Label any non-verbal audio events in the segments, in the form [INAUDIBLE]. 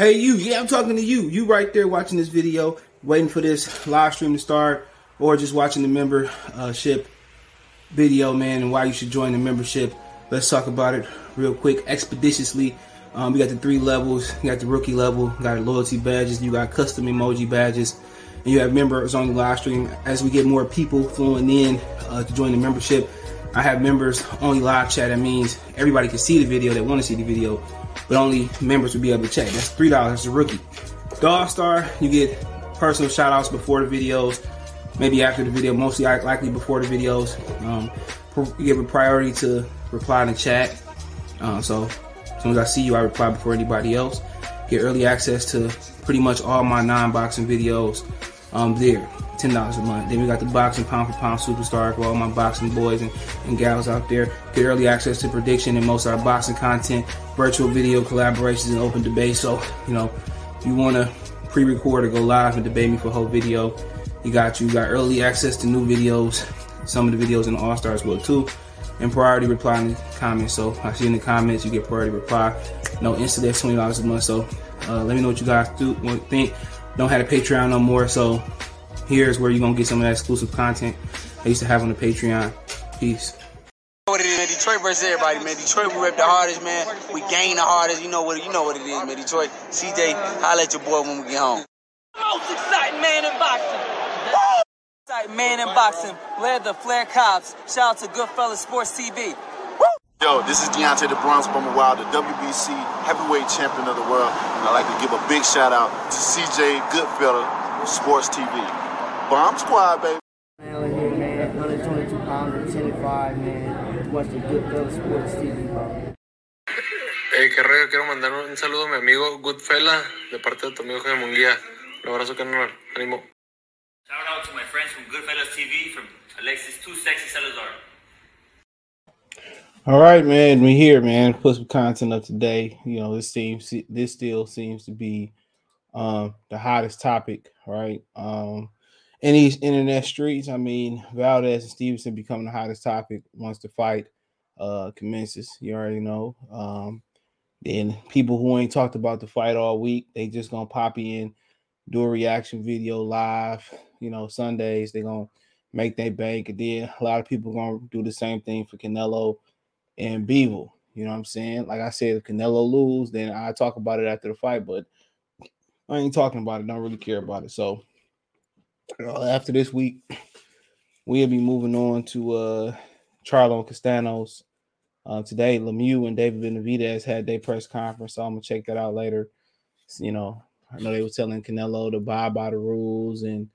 Hey, you. Yeah, I'm talking to you. You right there watching this video, waiting for this live stream to start, or just watching the membership video, man, and why you should join the membership. Let's talk about it real quick, expeditiously. Um, we got the three levels. You got the rookie level, got loyalty badges, you got custom emoji badges, and you have members on the live stream. As we get more people flowing in uh, to join the membership, I have members only live chat. That means everybody can see the video that want to see the video, but only members will be able to chat. That's three dollars a rookie. Dog Star, you get personal shout outs before the videos, maybe after the video, mostly likely before the videos. Um, you give a priority to reply in the chat. Uh, so as soon as I see you, I reply before anybody else. Get early access to pretty much all my non-boxing videos um, there. $10 a month. Then we got the boxing pound for pound superstar for all my boxing boys and, and gals out there. Get early access to prediction and most of our boxing content, virtual video collaborations, and open debate. So, you know, if you want to pre record or go live and debate me for a whole video, you got you. you got early access to new videos. Some of the videos in the All Stars will too. And priority reply in the comments. So I see in the comments you get priority reply. No instant that's twenty dollars a month. So uh, let me know what you guys do think. Don't have a Patreon no more. So here's where you're gonna get some of that exclusive content I used to have on the Patreon. Peace. What it is, man. Detroit versus everybody, man. Detroit, we rep the hardest, man. We gain the hardest. You know what? You know what it is, man. Detroit, CJ, holla at your boy when we get home. Most exciting man in boxing. Woo! Exciting man in boxing. Led the Flair Cops. Shout out to Goodfellas Sports TV. Yo, this is Deontay the Bronx Bomber Wilder, the WBC heavyweight champion of the world. And I'd like to give a big shout out to CJ Goodfellas Sports TV. Bomb Squad, baby. Man, here, man. 122 pounds, 10 and 5, man. Watch the Goodfellas Sports TV, bro. Hey, qué rollo, quiero mandar un saludo a mi amigo Goodfella de parte de tu amigo Jaime Munguía. Un abrazo, carnal. Ánimo. Shout out to my friends from Goodfellas TV, from Alexis Too Sexy Salazar. All right, man. We here, man. Put some content up today. You know, this seems this still seems to be um the hottest topic, right? Um in these internet streets. I mean, Valdez and Stevenson becoming the hottest topic once the fight uh commences. You already know. Um then people who ain't talked about the fight all week, they just gonna pop in, do a reaction video live. You know, Sundays they gonna make their bank, and then a lot of people gonna do the same thing for Canelo and Bivol. You know what I'm saying? Like I said, if Canelo lose, then I talk about it after the fight, but I ain't talking about it. Don't really care about it. So after this week, we'll be moving on to uh Charlo Castanos. Uh, today, Lemieux and David Benavidez had their press conference, so I'm gonna check that out later. You know, I know they were telling Canelo to abide by the rules and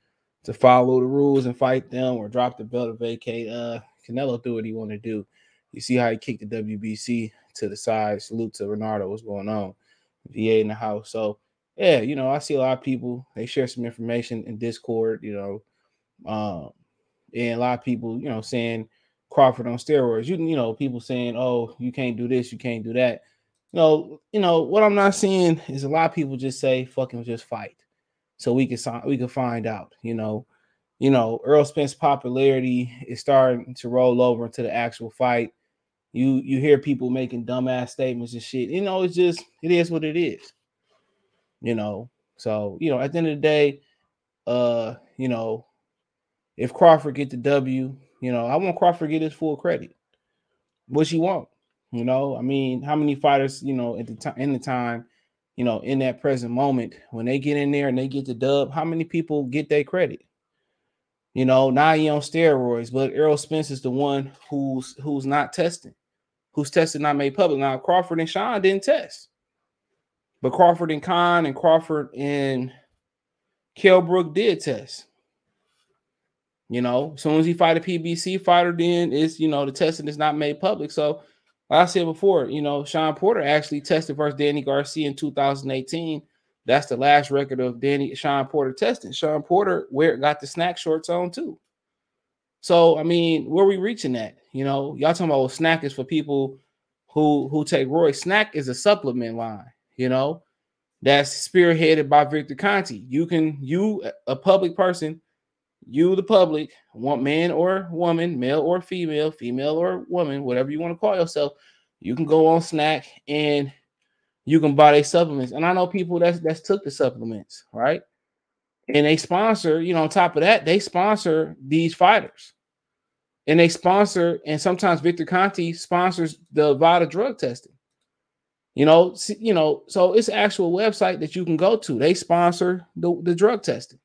to follow the rules and fight them or drop the belt or vacate. Uh, Canelo do what he want to do. You see how he kicked the WBC to the side. Salute to Renardo. What's going on? VA in the house. So yeah, you know, I see a lot of people. They share some information in Discord. You know, um, and a lot of people, you know, saying Crawford on steroids. You you know, people saying, "Oh, you can't do this, you can't do that." You know, you know what I'm not seeing is a lot of people just say, "Fucking just fight," so we can sign, we can find out. You know, you know, Errol Spence's popularity is starting to roll over into the actual fight you you hear people making dumbass statements and shit. You know, it's just it is what it is. You know, so you know, at the end of the day, uh, you know, if Crawford get the W, you know, I want Crawford get his full credit. What you want, you know? I mean, how many fighters, you know, at the time in the time, you know, in that present moment, when they get in there and they get the dub, how many people get their credit? You know, now he on steroids, but Errol Spence is the one who's who's not testing who's tested not made public. Now Crawford and Sean didn't test, but Crawford and Khan and Crawford and Kell Brook did test. You know, as soon as he fight a PBC fighter, then it's you know the testing is not made public. So, like I said before, you know, Shawn Porter actually tested versus Danny Garcia in 2018. That's the last record of Danny Shawn Porter testing. Shawn Porter where got the SNAC shorts on too. So I mean, where we reaching at? You know, y'all talking about well, SNAC is for people who who take Roy. SNAC is a supplement line. You know, that's spearheaded by Victor Conte. You can you a public person, you the public, want man or woman, male or female, female or woman, whatever you want to call yourself. You can go on SNAC and you can buy their supplements. And I know people that's that's took the supplements, right? And they sponsor, you know, on top of that, they sponsor these fighters. And they sponsor, and sometimes Victor Conte sponsors the VADA drug testing. You know, you know, so it's actual website that you can go to. They sponsor the, the drug testing.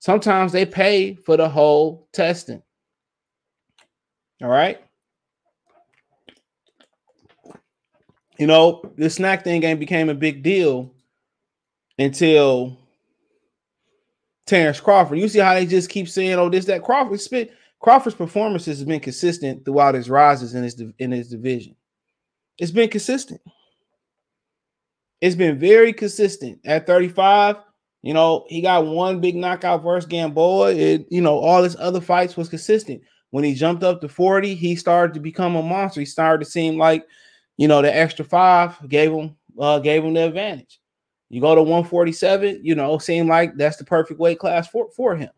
Sometimes they pay for the whole testing. All right. You know, the SNAC thing ain't became a big deal until Terrence Crawford. You see how they just keep saying, "Oh, this that Crawford spit." Crawford's performances has been consistent throughout his rises in his in his division. It's been consistent. It's been very consistent at 35. You know, he got one big knockout versus Gamboa. It, you know, all his other fights was consistent. When he jumped up to 40, he started to become a monster. He started to seem like, you know, the extra five gave him uh gave him the advantage. You go to 147, you know, seemed like that's the perfect weight class for, for him.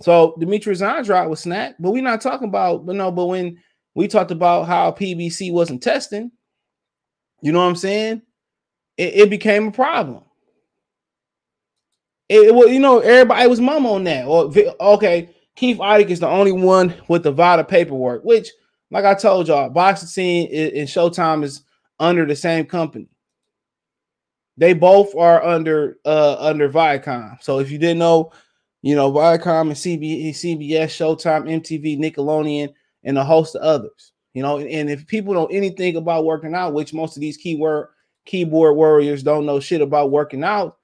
So Demetrius Andrade was snapped, but we're not talking about, but no, but when we talked about how PBC wasn't testing, you know what I'm saying? It, it became a problem. It, it was, you know, everybody was mum on that. Or okay, Keith Idec is the only one with the VADA paperwork, which, like I told y'all, boxing scene and Showtime is under the same company. They both are under uh under Viacom. So if you didn't know, you know Viacom and CB, CBS, Showtime, MTV, Nickelodeon, and a host of others. You know, and if people know anything about working out, which most of these keyword keyboard warriors don't know shit about working out,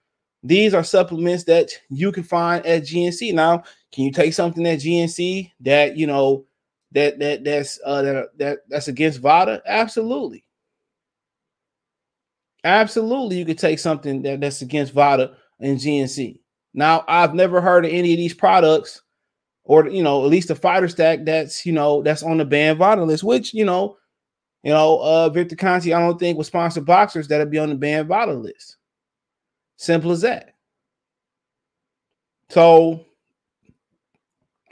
these are supplements that you can find at GNC. Now, can you take something at GNC that you know that that that's uh that, that that's against VADA? Absolutely. Absolutely, you could take something that, that's against VADA and GNC. Now, I've never heard of any of these products, or you know, at least the fighter stack that's you know that's on the banned VADA list, which you know, you know, uh Victor Conte, I don't think was sponsor boxers that'll be on the banned VADA list. Simple as that. So,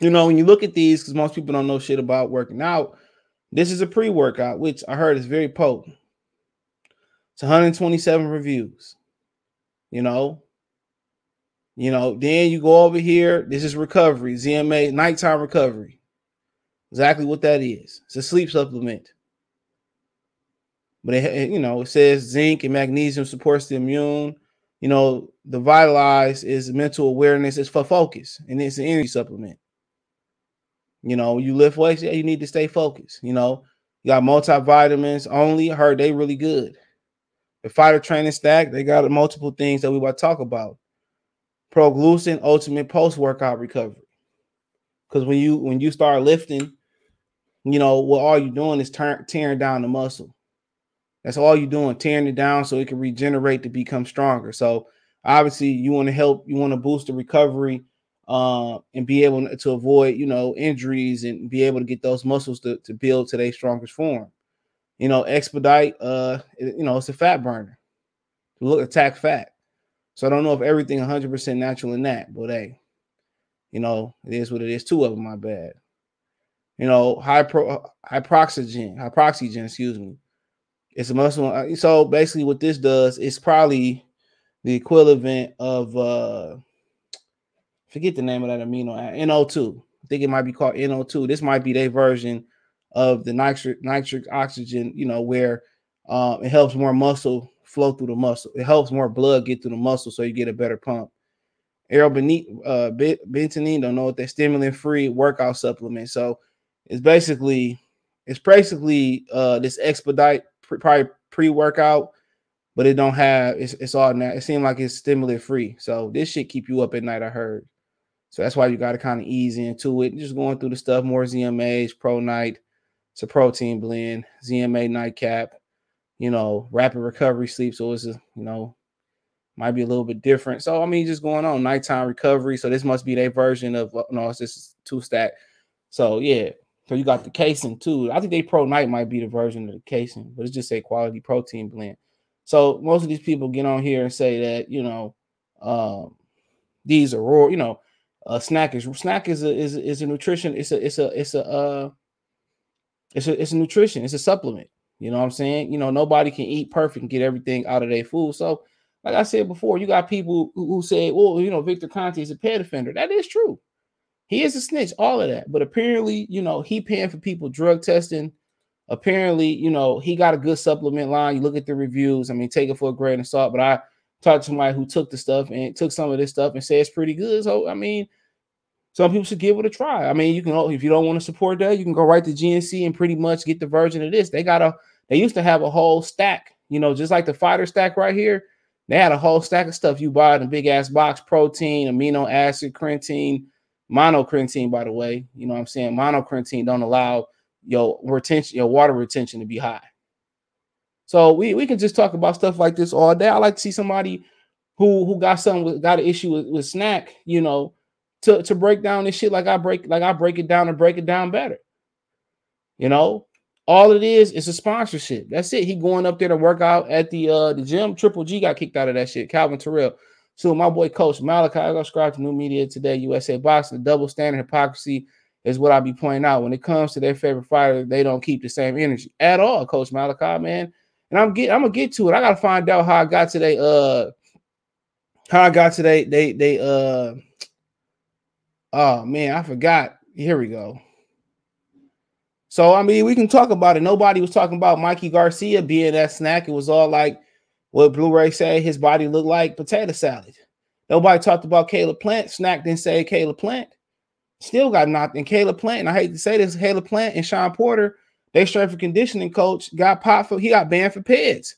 you know, when you look at these, because most people don't know shit about working out, this is a pre-workout, which I heard is very potent. It's 127 reviews. You know, you know, then you go over here. This is recovery, ZMA, nighttime recovery. Exactly what that is. It's a sleep supplement. But it, you know, it says zinc and magnesium supports the immune. You know, the vitalize is mental awareness, it's for focus, and it's an energy supplement. You know, you lift weights, yeah, you need to stay focused. You know, you got multivitamins only. Heard they really good. The fighter training stack, they got multiple things that we want to talk about. Proglucin ultimate post workout recovery. Because when you when you start lifting, you know what all you're doing is tear, tearing down the muscle. That's all you're doing, tearing it down so it can regenerate to become stronger. So obviously, you want to help, you want to boost the recovery uh, and be able to avoid, you know, injuries and be able to get those muscles to, to build to their strongest form you know, expedite, uh, you know, it's a fat burner look attack fat. So I don't know if everything 100% natural in that, but hey, you know, it is what it is. Two of them, my bad. You know, hypro hyproxygen, hyproxygen, excuse me. It's a muscle. So basically, what this does is probably the equivalent of uh forget the name of that amino NO2. I think it might be called NO2. This might be their version of the nitric nitric oxygen, you know, where uh, it helps more muscle flow through the muscle. It helps more blood get through the muscle, so you get a better pump. Aerobenine, uh, bentonine, don't know what that stimulant free workout supplement. So it's basically it's basically uh this expedite probably pre workout, but it don't have it's it's all now. It seemed like it's stimulant free. So this should keep you up at night. I heard. So that's why you got to kind of ease into it. Just going through the stuff more ZMAs, Pro Night, it's a protein blend, ZMA nightcap, you know, rapid recovery sleep. So it's a, you know, might be a little bit different. So I mean, just going on nighttime recovery. So this must be their version of no, it's just two stack. So yeah, so you got the casein too. I think they pro night might be the version of the casein, but it's just a quality protein blend. So most of these people get on here and say that you know um, these are raw. You know, a SNAC is SNAC is a is is a nutrition. It's a it's a it's a uh it's a it's a nutrition, it's a supplement. You know what I'm saying? You know, nobody can eat perfect and get everything out of their food. So, like I said before, you got people who, who say, well, you know, Victor Conte is a pet offender. That is true. He is a snitch, all of that. But apparently, you know, he paying for people drug testing. Apparently, you know, he got a good supplement line. You look at the reviews. I mean, take it for a grain of salt. But I talked to somebody who took the stuff and took some of this stuff and said it's pretty good. So, I mean, some people should give it a try. I mean, you can oh, if you don't want to support that, you can go right to GNC and pretty much get the version of this. They got a they used to have a whole stack, you know, just like the fighter stack right here. They had a whole stack of stuff you buy in a big ass box, protein, amino acid, creatine, monocreatine, by the way. You know what I'm saying? Monocreatine don't allow your retention, your water retention to be high. So we, we can just talk about stuff like this all day. I like to see somebody who who got something got an issue with, with SNAC, you know, to, to break down this shit like I break like I break it down and break it down better. You know, all it is is a sponsorship. That's it. He going up there to work out at the uh the gym. Triple G got kicked out of that shit. Calvin Terrell. So my boy Coach Malachi, I subscribe to New Media Today, USA Boxing. The double standard hypocrisy is what I be pointing out. When it comes to their favorite fighter, they don't keep the same energy at all, Coach Malachi, man. And I'm get I'm gonna get to it. I gotta find out how I got today. Uh how I got today. They they uh oh man, I forgot. Here we go. So I mean, we can talk about it. Nobody was talking about Mikey Garcia being that SNAC. It was all like what Blu-ray said his body looked like potato salad. Nobody talked about Caleb Plant. SNAC didn't say Caleb Plant. Still got knocked. And Caleb Plant, and I hate to say this, Caleb Plant and Shawn Porter, they strength and conditioning coach, got popped for he got banned for PEDs.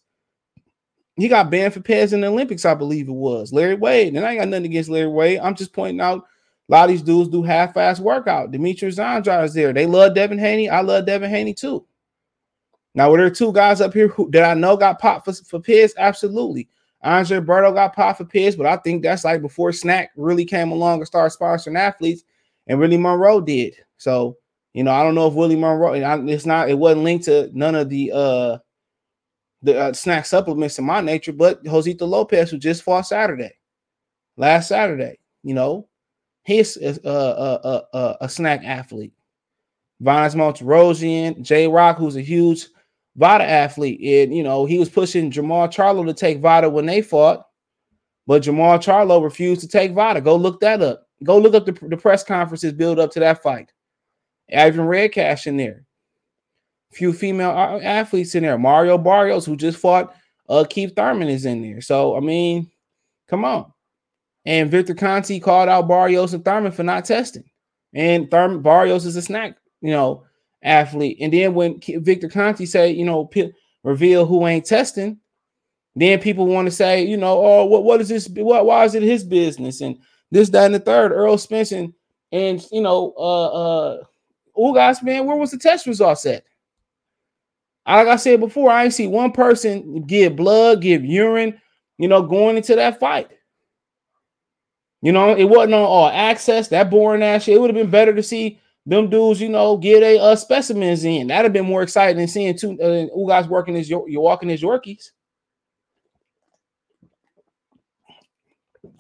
He got banned for PEDs in the Olympics, I believe it was. Larry Wade. And I ain't got nothing against Larry Wade. I'm just pointing out a lot of these dudes do half-ass workout. Demetrius Andrade is there. They love Devin Haney. I love Devin Haney too. Now, were there two guys up here who that I know got popped for, for PEDs? Absolutely. Andre Berto got popped for piss, but I think that's like before SNAC really came along and started sponsoring athletes, and Willie Monroe did. So, you know, I don't know if Willie Monroe, it's not, it wasn't linked to none of the uh the uh, SNAC supplements in my nature, but Josesito Lopez, who just fought Saturday, last Saturday, you know, He's a, a, a, a SNAC athlete. Vanes Martirosyan, J Rock, who's a huge VADA athlete. And, you know, he was pushing Jermall Charlo to take VADA when they fought, but Jermall Charlo refused to take VADA. Go look that up. Go look up the, the press conferences build up to that fight. Even Ivan Redkach in there. A few female athletes in there. Mario Barrios, who just fought uh, Keith Thurman, is in there. So, I mean, come on. And Victor Conte called out Barrios and Thurman for not testing. And Thurman Barrios is a SNAC, you know, athlete. And then when Victor Conte say, you know, p- reveal who ain't testing, then people want to say, you know, oh, what what is this? What why is it his business? And this, that, and the third. Errol Spence and, and you know, uh uh Ugas, man, where was the test results at? Like I said before, I ain't see one person give blood, give urine, you know, going into that fight. You know, it wasn't on all access, that boring ass shit. It would have been better to see them dudes, you know, get a uh, specimens in. That'd have been more exciting than seeing two uh, guys working as you're walking as Yorkies.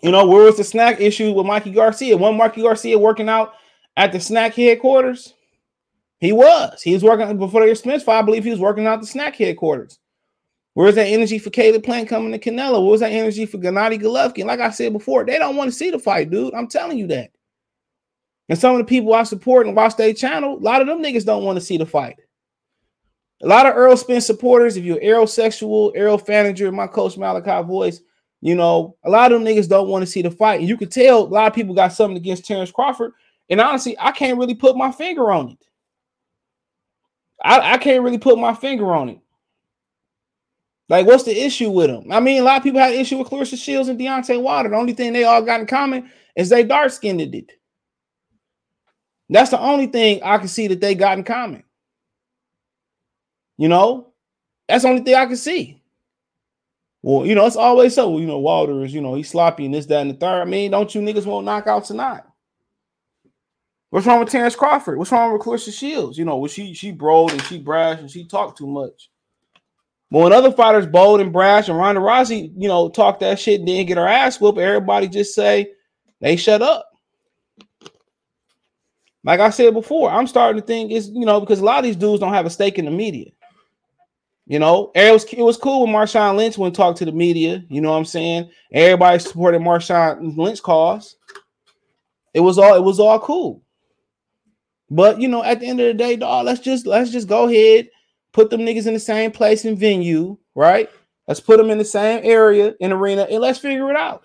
You know, where was the SNAC issue with Mikey Garcia? One Mikey Garcia working out at the SNAC headquarters? He was. He was working before the Smith fight. I believe he was working out the SNAC headquarters. Where's that energy for Caleb Plant coming to Canelo? Where's that energy for Gennady Golovkin? Like I said before, they don't want to see the fight, dude. I'm telling you that. And some of the people I support and watch their channel, a lot of them niggas don't want to see the fight. A lot of Errol Spence supporters, if you're Errolexual, Errol Fanager, my coach Malachi voice, you know, a lot of them niggas don't want to see the fight. And you could tell a lot of people got something against Terrence Crawford. And honestly, I can't really put my finger on it. I, I can't really put my finger on it. Like, what's the issue with them? I mean, a lot of people had an issue with Claressa Shields and Deontay Wilder. The only thing they all got in common is they dark skinned it. That's the only thing I can see that they got in common. You know, that's the only thing I can see. Well, you know, it's always so. You know, Wilder is, you know, he's sloppy and this, that, and the third. I mean, don't you niggas want knockouts tonight? What's wrong with Terrence Crawford? What's wrong with Claressa Shields? You know, was she she broed and she brash and she talked too much. But when other fighters bold and brash and Ronda Rousey, you know, talk that shit and then get her ass whooped, everybody just say they shut up. Like I said before, I'm starting to think it's you know because a lot of these dudes don't have a stake in the media. You know, it was it was cool when Marshawn Lynch went talk to the media. You know what I'm saying? Everybody supported Marshawn Lynch cause. It was all it was all cool. But you know, at the end of the day, dog, let's just let's just go ahead, put them niggas in the same place and venue, right? Let's put them in the same area in arena and let's figure it out.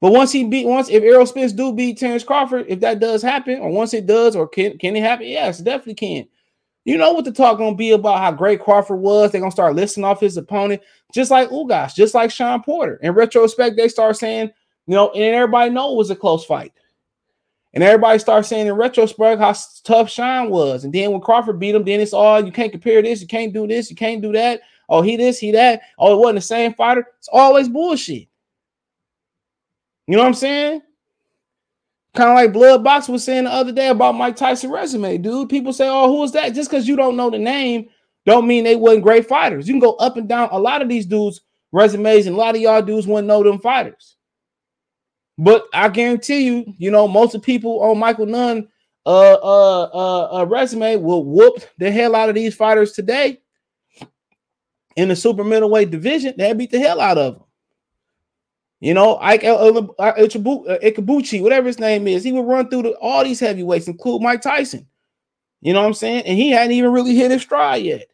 But once he beat, once if Errol Spence do beat Terrence Crawford, if that does happen, or once it does, or can can it happen? Yes, definitely can. You know what the talk gonna be about how great Crawford was. They're gonna start listing off his opponent, just like Ugas, just like Shawn Porter. In retrospect, they start saying, you know, and everybody know it was a close fight. And everybody starts saying in retrospect how tough Shawn was. And then when Crawford beat him, then it's all you can't compare this, you can't do this, you can't do that. Oh, he this, he that. Oh, it wasn't the same fighter. It's always bullshit. You know what I'm saying? Kind of like Blood Box was saying the other day about Mike Tyson resume, dude. People say, "Oh, who is that?" Just because you don't know the name, don't mean they wasn't great fighters. You can go up and down a lot of these dudes' resumes, and a lot of y'all dudes wouldn't know them fighters. But I guarantee you, you know, most of the people on Michael Nunn uh, uh, uh, uh, resume will whoop the hell out of these fighters today in the super middleweight division. They beat the hell out of them. You know, Ike Ibeabuchi, uh, whatever his name is, he would run through the, all these heavyweights, include Mike Tyson. You know what I'm saying? And he hadn't even really hit his stride yet.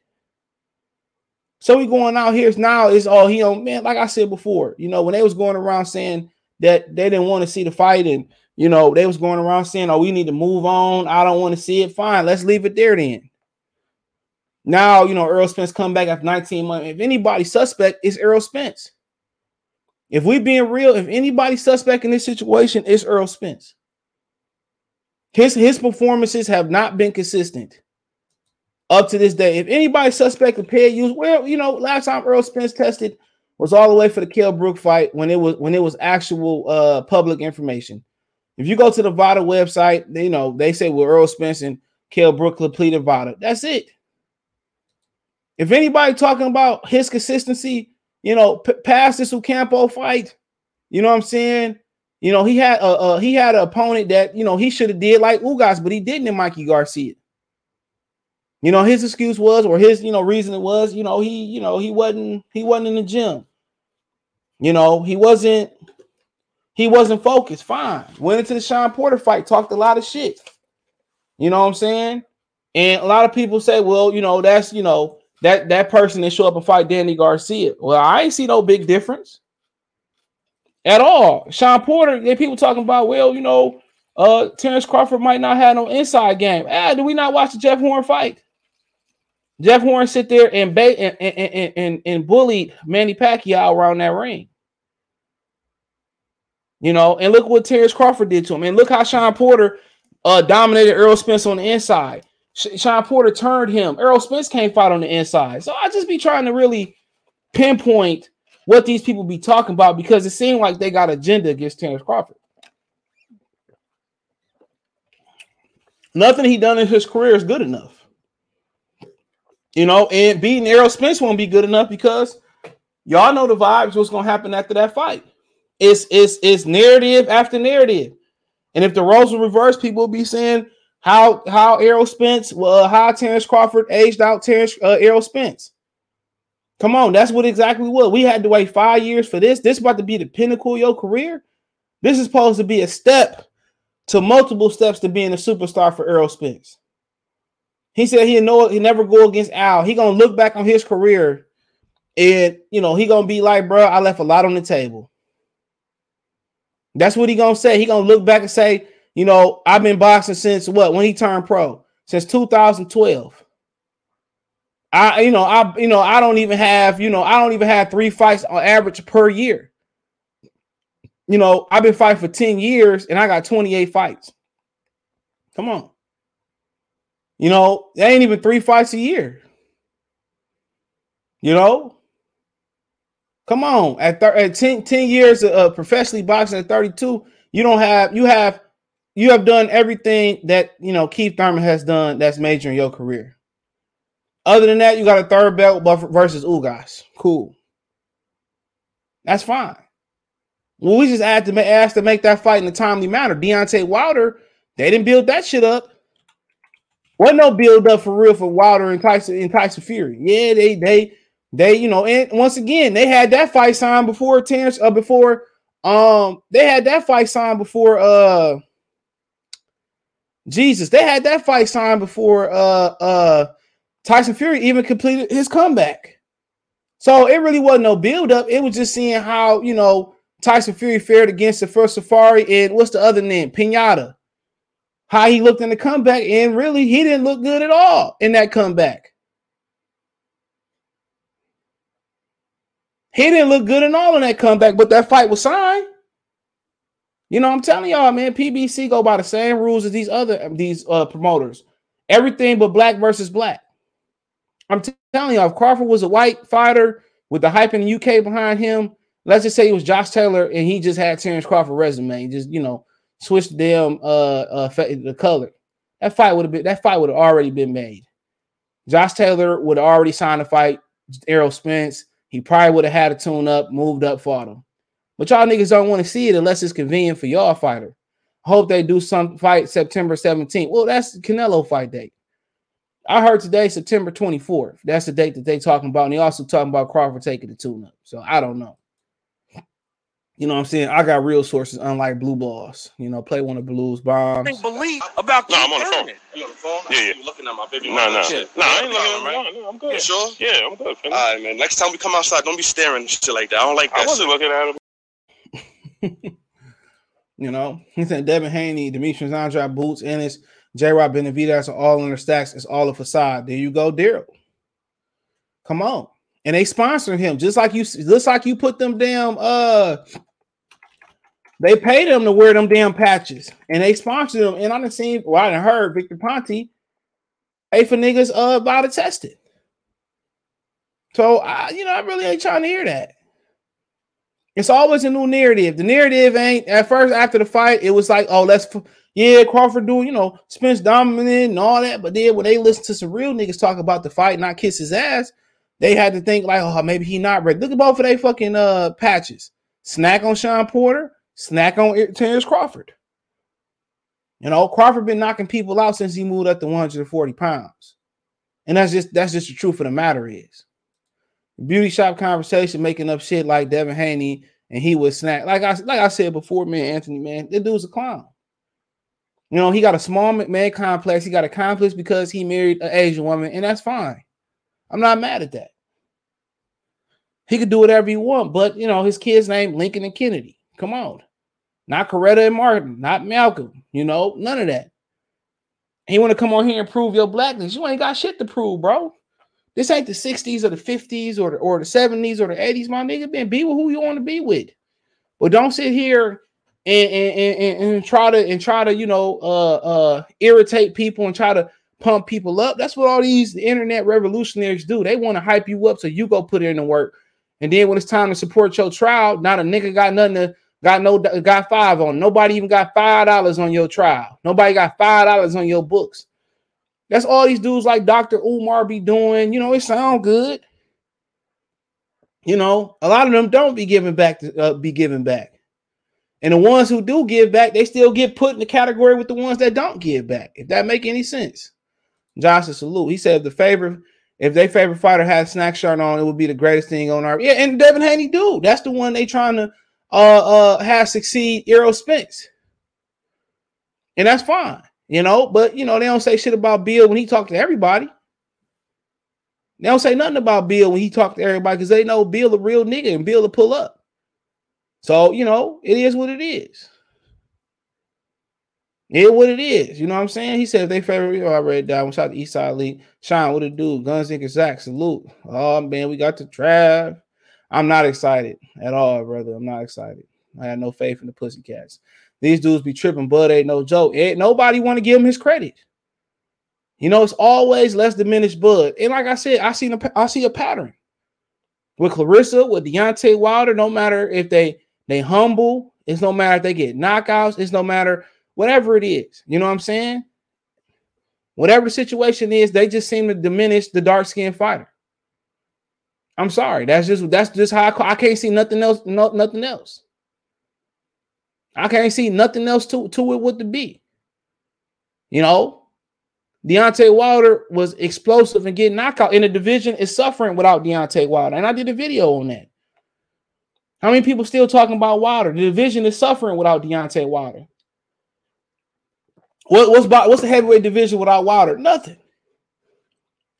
So we going out here now is all he on man. Like I said before, you know, when they was going around saying that they didn't want to see the fight, and you know, they was going around saying, Oh, we need to move on. I don't want to see it. Fine, let's leave it there then. Now, you know, Errol Spence come back after 19 months. If anybody suspect, it's Errol Spence. If we being real, if anybody suspect in this situation, it's Errol Spence. His his performances have not been consistent up to this day. If anybody suspect of paid use, well, you know, last time Errol Spence tested was all the way for the Kell Brook fight when it was when it was actual uh public information. If you go to the VADA website, they, you know they say well Errol Spence and Kell Brook completed VADA. That's it. If anybody talking about his consistency you know, p- past this Ocampo fight, you know what I'm saying? You know, he had a, a he had an opponent that you know he should have did like Ugas, but he didn't in Mikey Garcia. You know, his excuse was, or his you know reason was, you know, he you know he wasn't he wasn't in the gym. You know, he wasn't he wasn't focused. Fine, went into the Shawn Porter fight, talked a lot of shit. You know what I'm saying? And a lot of people say, well, you know, that's you know that that person that show up and fight Danny Garcia. Well, I ain't see no big difference at all. Shawn Porter, there people talking about, well, you know, uh Terrence Crawford might not have no inside game. Ah, do we not watch the Jeff Horn fight? Jeff Horn sit there and bait and, and, and, and bullied Manny Pacquiao around that ring. You know, and look what Terrence Crawford did to him. And look how Shawn Porter uh dominated Errol Spence on the inside. Shawn Porter turned him. Errol Spence can't fight on the inside. So I just be trying to really pinpoint what these people be talking about because it seemed like they got agenda against Terrence Crawford. Nothing he done in his career is good enough. You know, and beating Errol Spence won't be good enough because y'all know the vibes what's gonna happen after that fight. It's it's it's narrative after narrative. And if the roles were reversed, people will be saying how how Errol Spence, uh, how Terrence Crawford aged out Terrence uh, Errol Spence. Come on, that's what exactly what we had to wait five years for this. This about to be the pinnacle of your career. This is supposed to be a step to multiple steps to being a superstar for Errol Spence. He said he know he never go against Al. He gonna look back on his career, and you know he gonna be like, bro, I left a lot on the table. That's what he gonna say. He gonna look back and say, you know, I've been boxing since what when he turned pro since 2012. I you know I you know I don't even have you know I don't even have three fights on average per year. You know I've been fighting for 10 years and I got 28 fights. Come on. You know, that ain't even three fights a year. You know, come on. At, at 10, 10 years of professionally boxing at 32, you don't have you have you have done everything that you know Keith Thurman has done that's major in your career. Other than that, you got a third belt versus Ugas. Cool. That's fine. Well, we just had to ask to make that fight in a timely manner. Deontay Wilder, they didn't build that shit up. Wasn't no build up for real for Wilder and Tyson and Tyson Fury. Yeah, they they they you know, and once again they had that fight signed before Terrence uh before um they had that fight signed before uh Jesus they had that fight signed before uh uh Tyson Fury even completed his comeback. So it really wasn't no build up. It was just seeing how you know Tyson Fury fared against the first Seferi and what's the other name? Pianeta. How he looked in the comeback, and really he didn't look good at all in that comeback. He didn't look good at all in that comeback, but that fight was signed. You know, I'm telling y'all, man, PBC go by the same rules as these other these uh promoters. Everything but black versus black. I'm t- telling y'all, if Crawford was a white fighter with the hype in the UK behind him, let's just say it was Josh Taylor and he just had Terrence Crawford resume, just you know, switched them uh uh the color. That fight would have been that fight would have already been made. Josh Taylor would have already signed a fight. Errol Spence, he probably would have had a tune up, moved up, fought him. But y'all niggas don't want to see it unless it's convenient for y'all fighter. Hope they do some fight September 17th. Well, that's Canelo fight date. I heard today September 24th. That's the date that they talking about. And they also talking about Crawford taking the tune up. So I don't know. You know what I'm saying? I got real sources, unlike blue balls. You know, play one of blues bombs. believe about No, I'm on the phone. You on the phone? Yeah, yeah. You looking at my baby? No, no, no. I ain't No, looking right? at no, I'm good. You sure? Yeah, I'm good. All right, man. Next time we come outside, don't be staring and shit like that. I don't like that. I that. wasn't shit. looking at him. [LAUGHS] You know, he said Devin Haney, Demetrius Andrade, Boots, Ennis, J. Rob Benavidez are all in their stacks. It's all a facade. There you go, Daryl. Come on. And they sponsored him just like you just like you put them damn uh they paid him to wear them damn patches and they sponsored him. And I didn't see well, I done heard Victor Conte pay for niggas uh about to test it. So I you know I really ain't trying to hear that. It's always a new narrative. The narrative ain't at first after the fight, it was like, oh, let's yeah, Crawford do, you know, Spence dominant and all that. But then when they listen to some real niggas talk about the fight, not kiss his ass, they had to think like, oh, maybe he not ready. Look at both of they fucking uh patches. SNAC on Shawn Porter, SNAC on Er- Terrence Crawford. You know, Crawford been knocking people out since he moved up to 140 pounds. And that's just that's just the truth of the matter is beauty shop conversation, making up shit like Devin Haney, and he would snack. Like I like I said before, man, Anthony, man, that dude's a clown. You know, he got a small man complex. He got a complex because he married an Asian woman, and that's fine. I'm not mad at that. He could do whatever he want, but you know, his kids name Lincoln and Kennedy. Come on, not Coretta and Martin, not Malcolm. You know, none of that. He want to come on here and prove your blackness. You ain't got shit to prove, bro. This ain't the 60s or the 50s or the, or the 70s or the 80s, my nigga. Man, be with who you want to be with. But don't sit here and, and, and, and try to and try to, you know, uh uh irritate people and try to pump people up. That's what all these internet revolutionaries do. They want to hype you up so you go put in the work. And then when it's time to support your trial, not a nigga got nothing to got no got five on. Nobody even got five dollars on your trial. Nobody got five dollars on your books. That's all these dudes like Dr. Umar be doing. You know, it sound good. You know, a lot of them don't be giving back to uh, be giving back. And the ones who do give back, they still get put in the category with the ones that don't give back. If that make any sense. Johnson salute. He said the favorite, if they favorite fighter had SNAC shirt on, it would be the greatest thing on our yeah. And Devin Haney dude, That's the one they trying to uh uh have succeed Errol Spence. And that's fine, you know. But you know, they don't say shit about Bill when he talked to everybody. They don't say nothing about Bill when he talked to everybody because they know Bill a real nigga and Bill to pull up. So you know, it is what it is. It what it is. You know what I'm saying? He said if they favorite, oh, I read down. Shout out to Eastside League. Sean, what it do? Guns Inc. Zach, salute. Oh man, we got the draft. I'm not excited at all, brother. I'm not excited. I had no faith in the Pussycats. These dudes be tripping, Bud ain't no joke. Ain't nobody want to give him his credit. You know, it's always less diminished Bud. And like I said, I see a, I see a pattern with Claressa, with Deontay Wilder. No matter if they they humble, it's no matter if they get knockouts. It's no matter whatever it is. You know what I'm saying? Whatever the situation is, they just seem to diminish the dark skinned fighter. I'm sorry. That's just that's just how I, I can't see nothing else. No, nothing else. I can't see nothing else to, to it with the be. You know, Deontay Wilder was explosive and getting knockout, and the division is suffering without Deontay Wilder. And I did a video on that. How many people still talking about Wilder? The division is suffering without Deontay Wilder. What, what's what's the heavyweight division without Wilder? Nothing.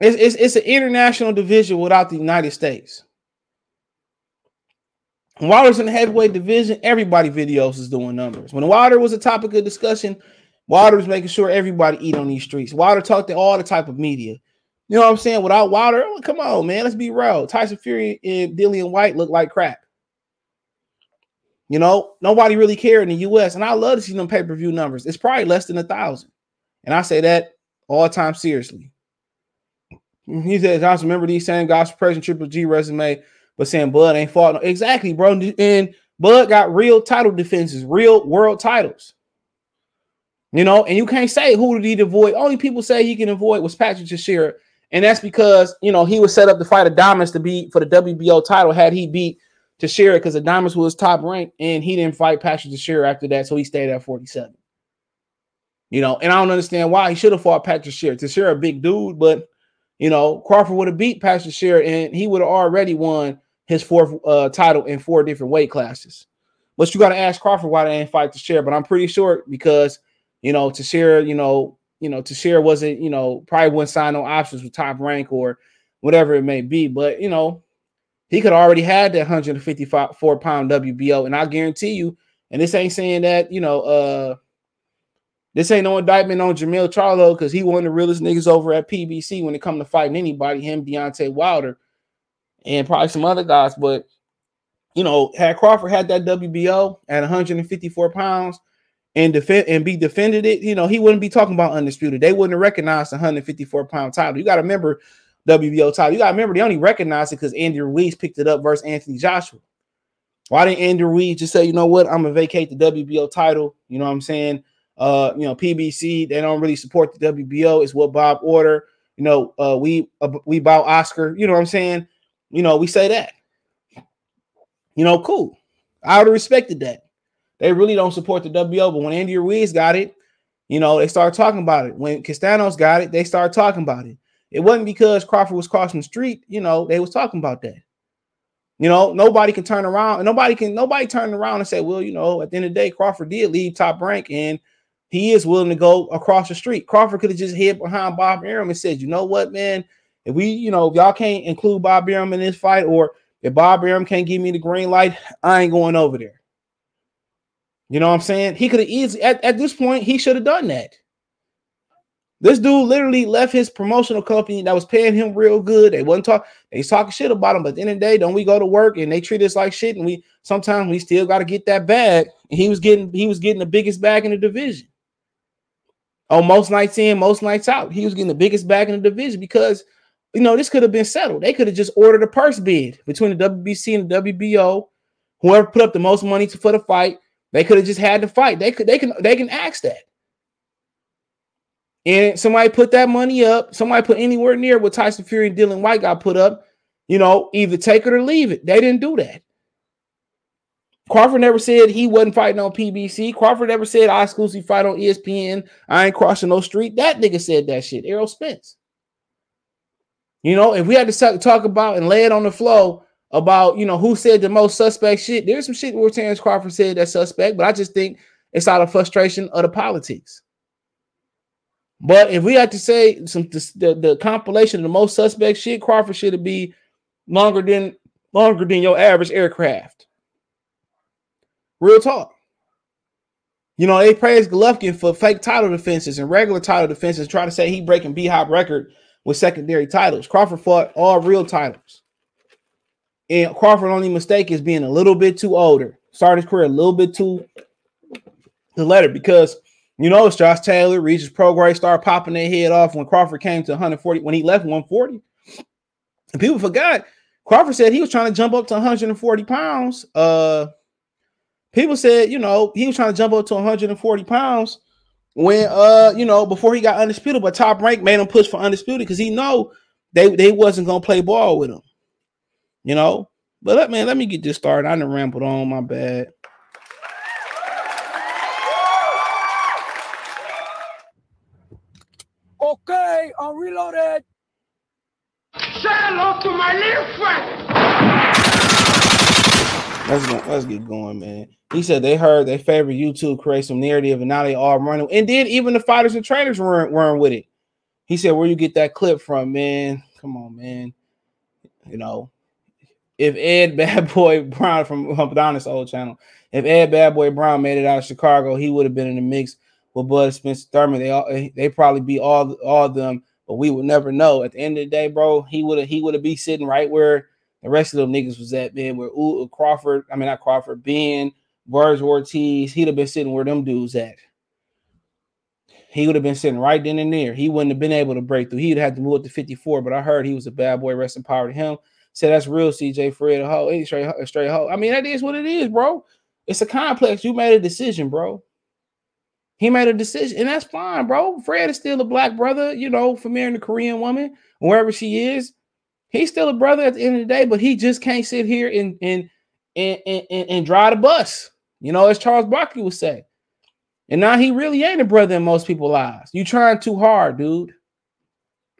It's, it's, it's an international division without the United States. Wilder's in the heavyweight division, everybody videos is doing numbers. When Wilder was a topic of discussion, Wilder was making sure everybody eat on these streets. Wilder talked to all the type of media. You know what I'm saying? Without Wilder, come on, man, let's be real. Tyson Fury and Dillian Whyte look like crap. You know, nobody really cared in the US. And I love to see them pay-per-view numbers. It's probably less than a thousand. And I say that all the time seriously. He says, I remember these same guys present Triple G resume, but saying Bud ain't fought. No. Exactly, bro. And Bud got real title defenses, real world titles. You know, and you can't say who did he avoid. Only people say he can avoid was Patrick Teixeira. And that's because, you know, he was set up to fight Adames to beat for the WBO title had he beat Teixeira because Adames was top ranked and he didn't fight Patrick Teixeira after that. So he stayed at 47. You know, and I don't understand why he should have fought Patrick Teixeira. Teixeira, a big dude, but you know, Crawford would have beat Patrick Teixeira and he would have already won his fourth uh, title in four different weight classes. But you got to ask Crawford why they ain't fight Teixeira. But I'm pretty sure because you know Teixeira, you know, you know Teixeira wasn't, you know, probably wouldn't sign no options with top rank or whatever it may be. But you know, he could already had that 154 pound WBO, and I guarantee you. And this ain't saying that you know, uh, this ain't no indictment on Jermell Charlo because he one of the realest niggas over at PBC when it come to fighting anybody. Him, Deontay Wilder, and probably some other guys. But you know, had Crawford had that WBO at 154 pounds and defend and be defended it, you know, he wouldn't be talking about undisputed. They wouldn't have recognized the 154 pound title. You got to remember WBO title. You got to remember they only recognized it because Andy Ruiz picked it up versus Anthony Joshua. Why didn't Andy Ruiz just say, you know what, I'm gonna vacate the WBO title? You know what I'm saying? Uh, you know, PBC, they don't really support the WBO. It's what Bob order. You know, uh, we uh, we bow Oscar. You know what I'm saying? You know, we say that. You know, cool. I would have respected that. They really don't support the WBO, but when Andy Ruiz got it, you know, they started talking about it. When Castanos got it, they started talking about it. It wasn't because Crawford was crossing the street, you know, they was talking about that. You know, nobody can turn around and nobody can nobody turn around and say, well, you know, at the end of the day, Crawford did leave top rank and he is willing to go across the street. Crawford could have just hid behind Bob Arum and said, you know what, man, if we, you know, if y'all can't include Bob Arum in this fight, or if Bob Arum can't give me the green light, I ain't going over there. You know what I'm saying? He could have easily at, at this point, he should have done that. This dude literally left his promotional company that was paying him real good. They wasn't talk, they was talking shit about him, but at the end of the day, don't we go to work and they treat us like shit, and we sometimes we still got to get that bag. And he was getting he was getting the biggest bag in the division. On most nights in, most nights out, he was getting the biggest bag in the division because you know this could have been settled. They could have just ordered a purse bid between the WBC and the WBO. Whoever put up the most money to, for the fight, they could have just had the fight. They could they can they can ask that. And somebody put that money up, somebody put anywhere near what Tyson Fury and Dillian Whyte got put up, you know, either take it or leave it. They didn't do that. Crawford never said he wasn't fighting on PBC. Crawford never said I exclusively fight on ESPN. I ain't crossing no street. That nigga said that shit. Errol Spence. You know, if we had to talk about and lay it on the flow about, you know, who said the most suspect shit, there's some shit where Terence Crawford said that's suspect, but I just think it's out of frustration of the politics. But if we had to say some the, the, compilation of the most suspect shit, Crawford should be longer than longer than your average aircraft. Real talk. You know, they praise Golovkin for fake title defenses and regular title defenses, try to say he breaking B Hop record with secondary titles. Crawford fought all real titles. And Crawford only mistake is being a little bit too older. Started his career a little bit too the letter because you know, it's Josh Taylor, Regis Prograis started popping their head off when Crawford came to 140, when he left 140. And people forgot Crawford said he was trying to jump up to 140 pounds. Uh people said, you know, he was trying to jump up to 140 pounds when uh, you know, before he got undisputed, but top rank made him push for undisputed because he know they they wasn't gonna play ball with him, you know. But let man, let me get this started. I didn't rambled on, my bad. Okay. I'm reloaded. Say hello to my little friend. Let's go, let's get going, man. He said they heard their favorite YouTube create some narrative, and now they all running. And then even the fighters and trainers weren't weren't with it. He said, "Where you get that clip from, man? Come on, man. You know, if Ed [LAUGHS] Bad Boy Brown from Adonis old channel, if Ed Bad Boy Brown made it out of Chicago, he would have been in the mix with Bud Spencer Thurman. They all eh, they probably be all all of them, but we would never know. At the end of the day, bro, he would have he would have be sitting right where the rest of them niggas was at, man. Where Crawford, I mean not Crawford, Ben, Burrs Ortiz, he'd have been sitting where them dudes at. He would have been sitting right then and there. He wouldn't have been able to break through. He'd have had to move up to 54, but I heard he was a bad boy. Rest in power to him. Said that's real, CJ Fred. A hoe, straight, a straight hoe. I mean, that is what it is, bro. It's a complex. You made a decision, bro. He made a decision, and that's fine, bro. Fred is still a black brother, you know, for marrying a Korean woman, wherever she is. He's still a brother at the end of the day, but he just can't sit here and and and and, and, and drive the bus. You know, as Charles Barkley would say. And now he really ain't a brother in most people's lives. You trying too hard, dude.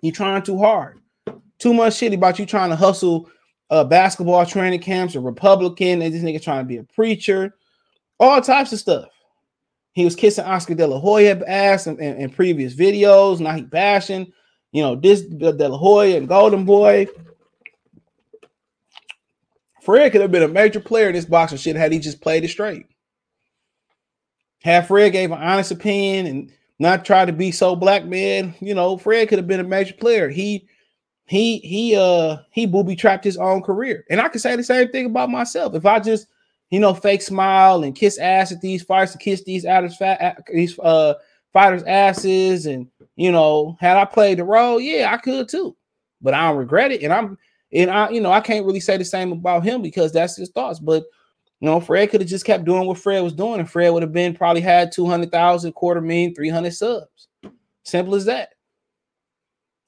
You trying too hard. Too much shit about you trying to hustle uh, basketball training camps, a Republican, and this nigga trying to be a preacher, all types of stuff. He was kissing Oscar De La Hoya ass in, in, in previous videos. Now he bashing, you know, this De La Hoya and Golden Boy. Fred could have been a major player in this boxing shit had he just played it straight. Had Fred gave an honest opinion and not try to be so black man, you know, Fred could have been a major player. He he he uh he booby trapped his own career. And I can say the same thing about myself. If I just you know fake smile and kiss ass at these fights and kiss these adders fat these uh fighters asses and you know had I played the role, yeah, I could too. But I don't regret it. And I'm and I you know I can't really say the same about him because that's his thoughts. But you know, Fred could have just kept doing what Fred was doing, and Fred would have been probably had 200,000, quarter million, 300 subs. Simple as that.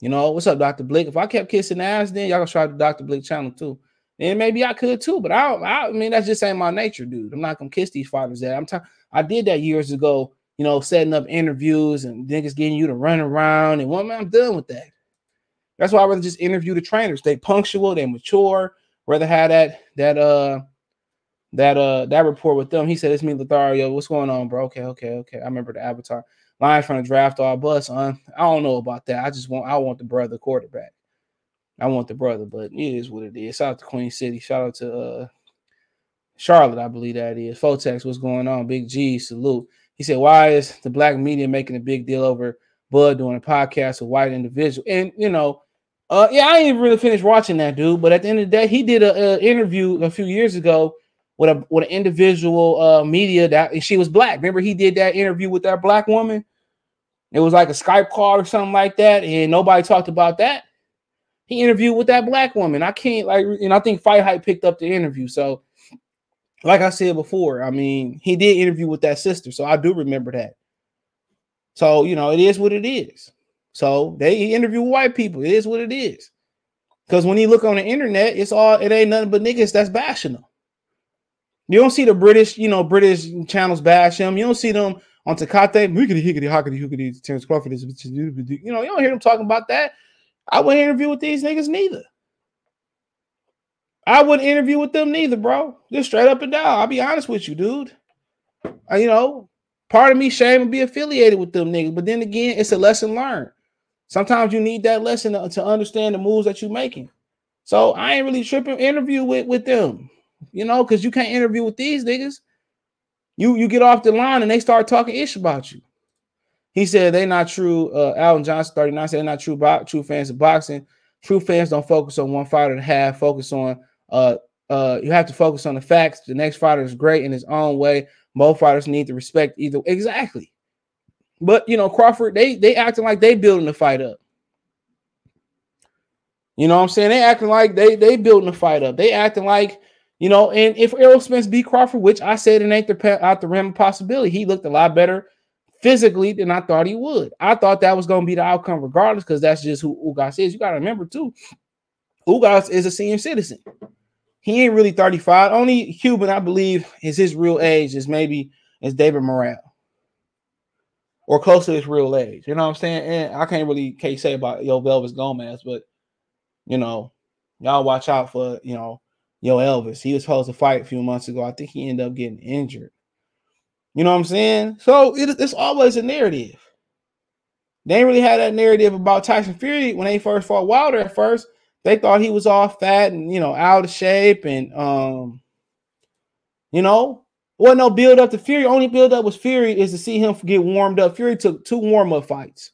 You know, what's up, Dr. Blick? If I kept kissing ass, then y'all gonna try the Dr. Blick channel too. And maybe I could too, but I, I, I mean, that's just ain't my nature, dude. I'm not gonna kiss these fathers That I'm t- I did that years ago, you know, setting up interviews and niggas getting you to run around. And one man, I'm done with that. That's why I rather just interview the trainers. They punctual, they mature. Rather have that that uh that uh that report with them. He said, It's me, Lothario. What's going on, bro? Okay, okay, okay. I remember the avatar. Lions trying to draft all bus on. I don't know about that. I just want I want the brother quarterback. I want the brother, but it is what it is. Shout out to Queen City. Shout out to uh Charlotte, I believe that is. Fotex, what's going on? Big G, salute. He said, Why is the black media making a big deal over Bud doing a podcast with white individual? And you know, uh, yeah, I ain't really finished watching that dude, but at the end of the day, he did a, a interview a few years ago with a with an individual uh media that she was black. Remember, he did that interview with that black woman. It was like a Skype call or something like that, and nobody talked about that. He interviewed with that black woman. I can't like, and I think Fight Hype picked up the interview. So, like I said before, I mean, he did interview with that sister, so I do remember that. So you know, it is what it is. So they interview white people. It is what it is. Because when you look on the internet, it's all it ain't nothing but niggas that's bashing them. You don't see the British, you know, British channels bash them. You don't see them on Takate, Terence Crawford is you know, you don't hear them talking about that. I wouldn't interview with these niggas neither. I wouldn't interview with them neither, bro. Just straight up and down. I'll be honest with you, dude. I, you know, part of me shame to be affiliated with them niggas, but then again, it's a lesson learned. Sometimes you need that lesson to, to understand the moves that you're making. So I ain't really tripping interview with with them you know, because you can't interview with these niggas. You you get off the line and they start talking ish about you. He said they not true. Uh, Johnson 39 said they're not true bo- true fans of boxing. True fans don't focus on one fighter and half. Focus on uh uh you have to focus on the facts. The next fighter is great in his own way. Both fighters need to respect either exactly. But you know, Crawford, they they acting like they building the fight up. You know what I'm saying? They acting like they they building the fight up. They acting like you know, and if Errol Spence beat Crawford, which I said it ain't the out the realm of possibility, he looked a lot better physically than I thought he would. I thought that was going to be the outcome regardless, because that's just who Ugas is. You got to remember too, Ugas is a senior citizen. He ain't really 35. Only Cuban, I believe, is his real age is maybe is David Morrell. Or close to his real age. You know what I'm saying? And I can't really can't say about Yoelvis Gomez, but you know, y'all watch out for you know Yoelvis. He was supposed to fight a few months ago. I think he ended up getting injured. You know what I'm saying? So it, it's always a narrative. They ain't really had that narrative about Tyson Fury when they first fought Wilder. At first, they thought he was all fat and you know out of shape, and um, you know, wasn't no build up to Fury. Only build up was Fury is to see him get warmed up. Fury took two warm up fights,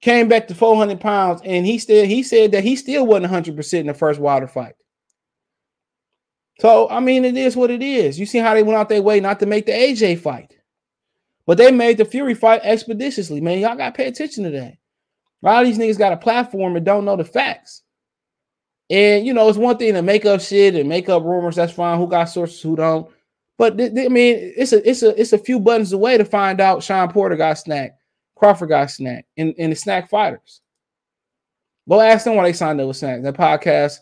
came back to 400 pounds, and he still he said that he still wasn't 100 percent in the first Wilder fight. So I mean, it is what it is. You see how they went out their way not to make the AJ fight. But they made the Fury fight expeditiously, man. Y'all got to pay attention to that. A lot of these niggas got a platform and don't know the facts. And you know, it's one thing to make up shit and make up rumors. That's fine. Who got sources? Who don't? But th- th- I mean, it's a it's a it's a few buttons away to find out Shawn Porter got snacked, Crawford got snacked, in, in the SNAC fighters. Go ask them why they signed up with SNAC. That podcast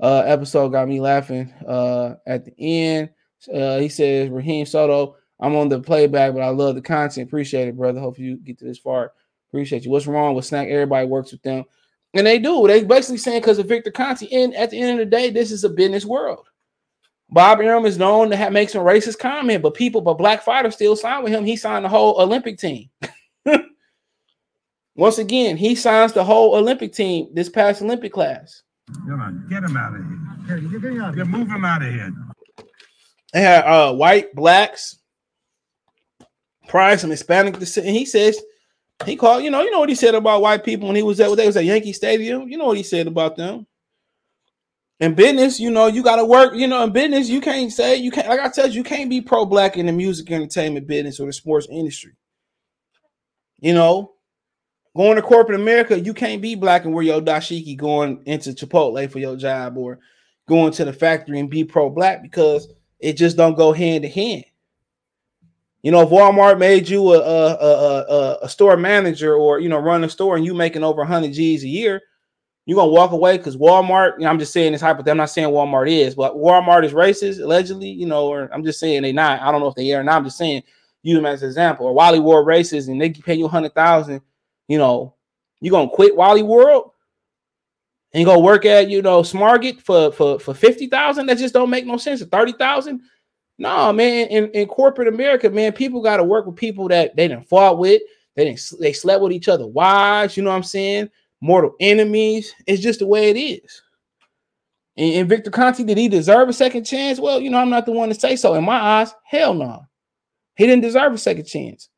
uh episode got me laughing. Uh at the end, uh, he says Raheem Soto I'm on the playback, but I love the content. Appreciate it, brother. Hope you get to this far. Appreciate you. What's wrong with SNAC? Everybody works with them. And they do. They basically saying because of Victor Conte. And at the end of the day, this is a business world. Bob Arum is known to have make some racist comment, but people, but black fighters still sign with him. He signed the whole Olympic team. [LAUGHS] Once again, he signs the whole Olympic team this past Olympic class. Come on, get him out of here. Get, get, out of get, move him out of here. They had uh, white, blacks, Pride, some Hispanic descent. And he says he called, you know, you know what he said about white people when he was at they was at Yankee Stadium. You know what he said about them. In business, you know, you gotta work, you know, in business, you can't say you can't like I tell you, you can't be pro-black in the music entertainment business or the sports industry. You know, going to corporate America, you can't be black and wear your dashiki going into Chipotle for your job or going to the factory and be pro-black because it just don't go hand to hand. You know, if Walmart made you a a, a, a store manager or you know run a store and you making over 100 G's a year, you're gonna walk away because Walmart. You know, I'm just saying this hypothetical. I'm not saying Walmart is, but Walmart is racist allegedly. You know, or I'm just saying they not. I don't know if they are or not. I'm just saying use them as an example. Or Wally World racist and they pay you a hundred thousand. You know, you gonna quit Wally World and go work at you know Smarget for for for fifty thousand? That just don't make no sense. Thirty thousand no, man, in, in corporate America, man, people got to work with people that they didn't fought with. They didn't they slept with each other wives, you know what I'm saying? Mortal enemies. It's just the way it is. And, and Victor Conte, did he deserve a second chance? Well, you know, I'm not the one to say so. In my eyes, hell no. He didn't deserve a second chance.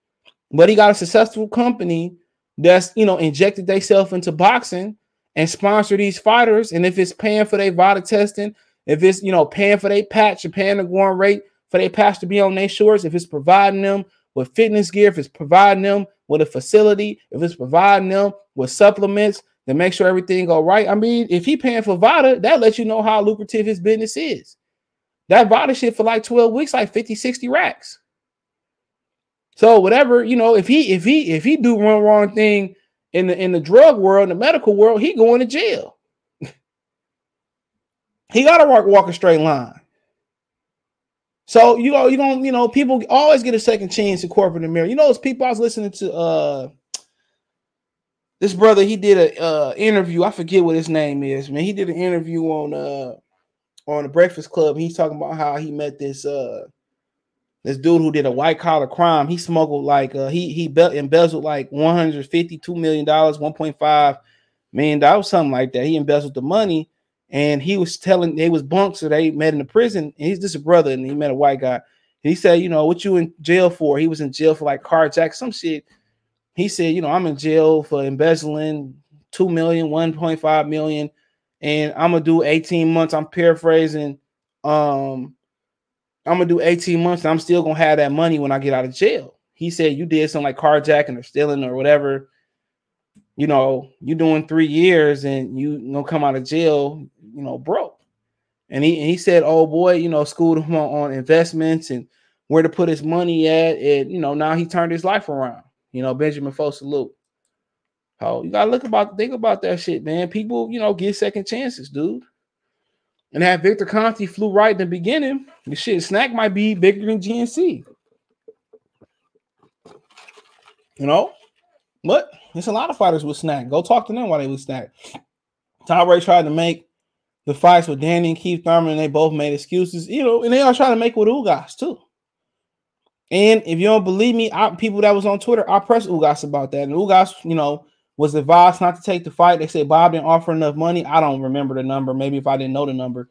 But he got a successful company that's you know injected themselves into boxing and sponsor these fighters. And if it's paying for their VADA testing, if it's you know paying for their patch or paying the going rate for their patch to be on their shorts, if it's providing them with fitness gear, if it's providing them with a facility, if it's providing them with supplements to make sure everything go right. I mean, if he paying for VADA, that lets you know how lucrative his business is. That VADA shit for like 12 weeks, like 50, 60 racks. So whatever, you know, if he if he if he do one wrong thing in the in the drug world, in the medical world, he going to jail. [LAUGHS] He got to walk, walk a straight line. So you know, you don't, you know, people always get a second chance in corporate America. You know, those people I was listening to uh this brother, he did a uh interview. I forget what his name is, man. He did an interview on uh on the Breakfast Club. He's talking about how he met this uh this dude who did a white collar crime. He smuggled like uh he he be- embezzled like 152 million dollars, 1.5 million dollars, something like that. He embezzled the money and he was telling they was bunks so they met in the prison. And he's just a brother, and he met a white guy. He said, you know, what you in jail for? He was in jail for like carjack, some shit. He said, you know, I'm in jail for embezzling 2 million, 1.5 million, and I'm gonna do 18 months. I'm paraphrasing. Um, I'm gonna do 18 months, and I'm still gonna have that money when I get out of jail. He said, You did something like carjacking or stealing or whatever you know, you doing three years and you, gonna come out of jail, you know, broke. And he and he said, "Oh boy, you know, schooled him on, on investments and where to put his money at." And you know, now he turned his life around. You know, Benjamin Fosalute. Oh, you gotta look about think about that shit, man. People, you know, get second chances, dude. And that Victor Conte flew right in the beginning. The shit SNAC might be bigger than GNC. You know, but there's a lot of fighters with SNAC. Go talk to them while they with SNAC. Ray tried to make the fights with Danny and Keith Thurman, and they both made excuses, you know, and they all trying to make with Ugas too. And if you don't believe me, I, people that was on Twitter, I pressed Ugas about that. And Ugas, you know, was advised not to take the fight. They said Bob didn't offer enough money. I don't remember the number. Maybe if I didn't know the number,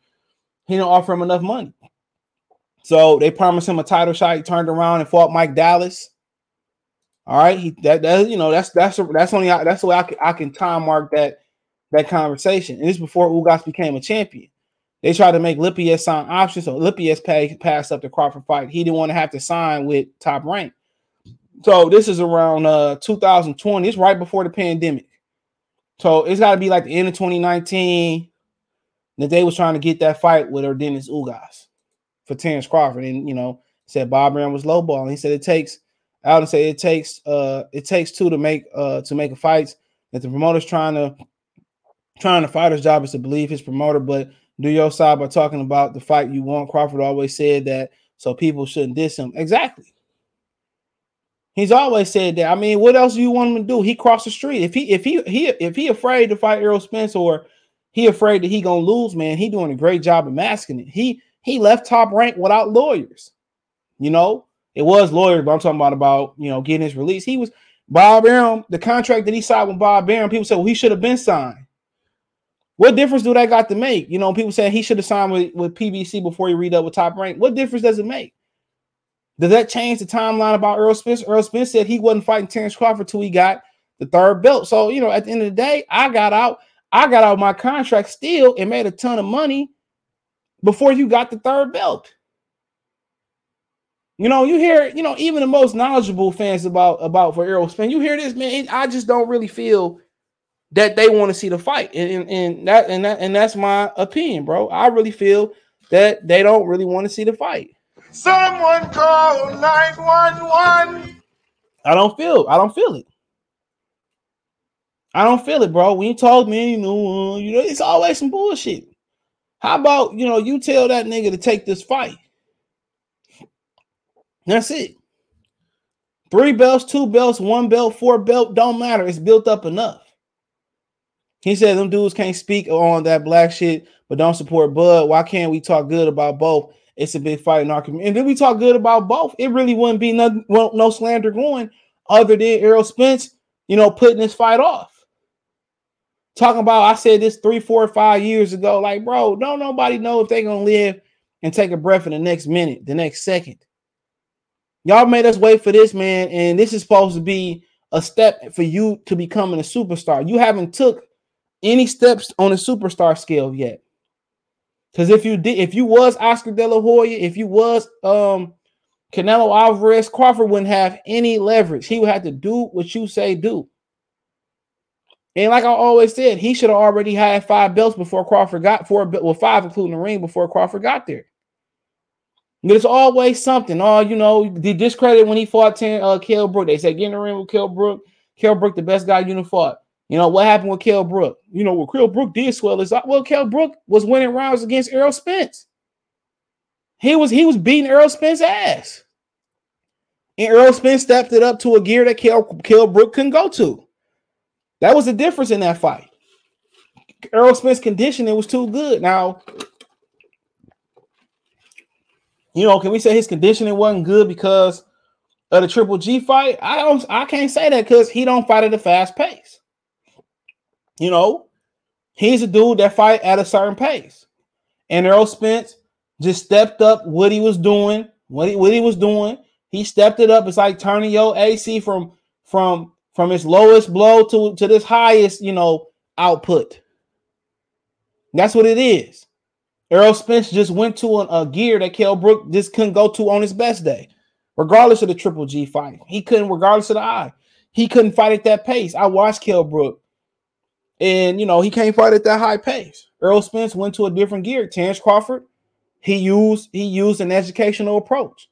he didn't offer him enough money. So they promised him a title shot. He turned around and fought Mike Dallas. All right, he that, that you know that's that's that's only that's the way I can, I can time mark that that conversation. And this before Ugas became a champion. They tried to make Lippius sign options, so Lippius pay, passed up the Crawford fight. He didn't want to have to sign with Top Rank. So this is around uh 2020. It's right before the pandemic. So it's got to be like the end of 2019 that they was trying to get that fight with Dennis Ugas for Terence Crawford. And you know, said Bob Brown was lowballing. He said it takes Alden say it takes uh it takes two to make uh to make a fight. That the promoter's trying to trying to fighter's job is to believe his promoter, but do your side by talking about the fight you want. Crawford always said that, so people shouldn't diss him. Exactly. He's always said that. I mean, what else do you want him to do? He crossed the street. If he if he he if he afraid to fight Errol Spence or he afraid that he gonna lose, man, he doing a great job of masking it. He he left top rank without lawyers. You know, it was lawyers, but I'm talking about about you know getting his release. He was Bob Arum, the contract that he signed with Bob Arum. People said, well, he should have been signed. What difference do that got to make? You know, people saying he should have signed with, with PBC before he read up with top rank. What difference does it make? Does that change the timeline about Errol Spence? Errol Spence said he wasn't fighting Terence Crawford till he got the third belt. So, you know, at the end of the day, I got out, I got out my contract still and made a ton of money before you got the third belt. You know, you hear, you know, even the most knowledgeable fans about about for Errol Spence, you hear this, man. I just don't really feel that they want to see the fight, and, and, that and that and that's my opinion, bro. I really feel that they don't really want to see the fight. Someone call 911. I don't feel. I don't feel it. I don't feel it, bro. When you talk, me, you know, uh, you know, it's always some bullshit. How about you know, you tell that nigga to take this fight? That's it. Three belts, two belts, one belt, four belt, don't matter. It's built up enough. He said them dudes can't speak on that black shit, but don't support Bud. Why can't we talk good about both? It's a big fight in our community. And then we talk good about both. It really wouldn't be no, well, no slander going other than Errol Spence, you know, putting this fight off. Talking about, I said this three, four, five years ago. Like, bro, don't nobody know if they're gonna live and take a breath in the next minute, the next second. Y'all made us wait for this, man, and this is supposed to be a step for you to becoming a superstar. You haven't took any steps on a superstar scale yet. Because if you did, if you was Oscar De La Hoya, if you was um Canelo Alvarez, Crawford wouldn't have any leverage. He would have to do what you say do. And like I always said, he should have already had five belts before Crawford got four, well, five including the ring before Crawford got there. There's always something. Oh, you know, the discredit when he fought ten, uh, Kell Brook. They said get in the ring with Kell Brook. Kell Brook, the best guy you fought. You know what happened with Kell Brook? You know what Kell Brook did swell is well, Kell Brook was winning rounds against Errol Spence. He was he was beating Errol Spence ass. And Errol Spence stepped it up to a gear that Kell, Kell Brook couldn't go to. That was the difference in that fight. Errol Spence conditioning was too good. Now, you know, can we say his conditioning wasn't good because of the Triple G fight? I don't I can't say that because he don't fight at a fast pace. You know, he's a dude that fight at a certain pace. And Errol Spence just stepped up what he was doing, what he, what he was doing. He stepped it up. It's like turning your AC from from from its lowest blow to to this highest, you know, output. That's what it is. Errol Spence just went to a gear that Kell Brook just couldn't go to on his best day, regardless of the Triple G fight. He couldn't, regardless of the eye. He couldn't fight at that pace. I watched Kell Brook and you know, he can't fight at that high pace. Errol Spence went to a different gear. Terence Crawford, he used he used an educational approach.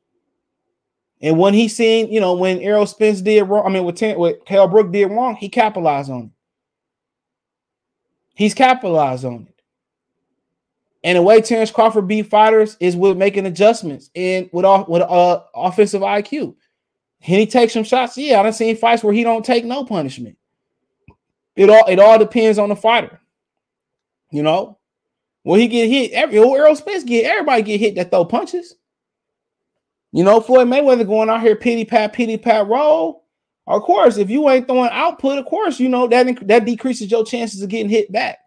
And when he seen, you know, when Errol Spence did wrong, I mean, what, Ten, what Kell Brook did wrong, he capitalized on it. He's capitalized on it. And the way Terence Crawford beat fighters is with making adjustments and with with uh, offensive IQ. Can he takes some shots? Yeah, I done seen fights where he don't take no punishment. It all it all depends on the fighter. You know, when he get hit, every Errol Spence get everybody get hit that throw punches. You know, Floyd Mayweather going out here pity pat, pity pat roll. Of course, if you ain't throwing output, of course, you know that that decreases your chances of getting hit back.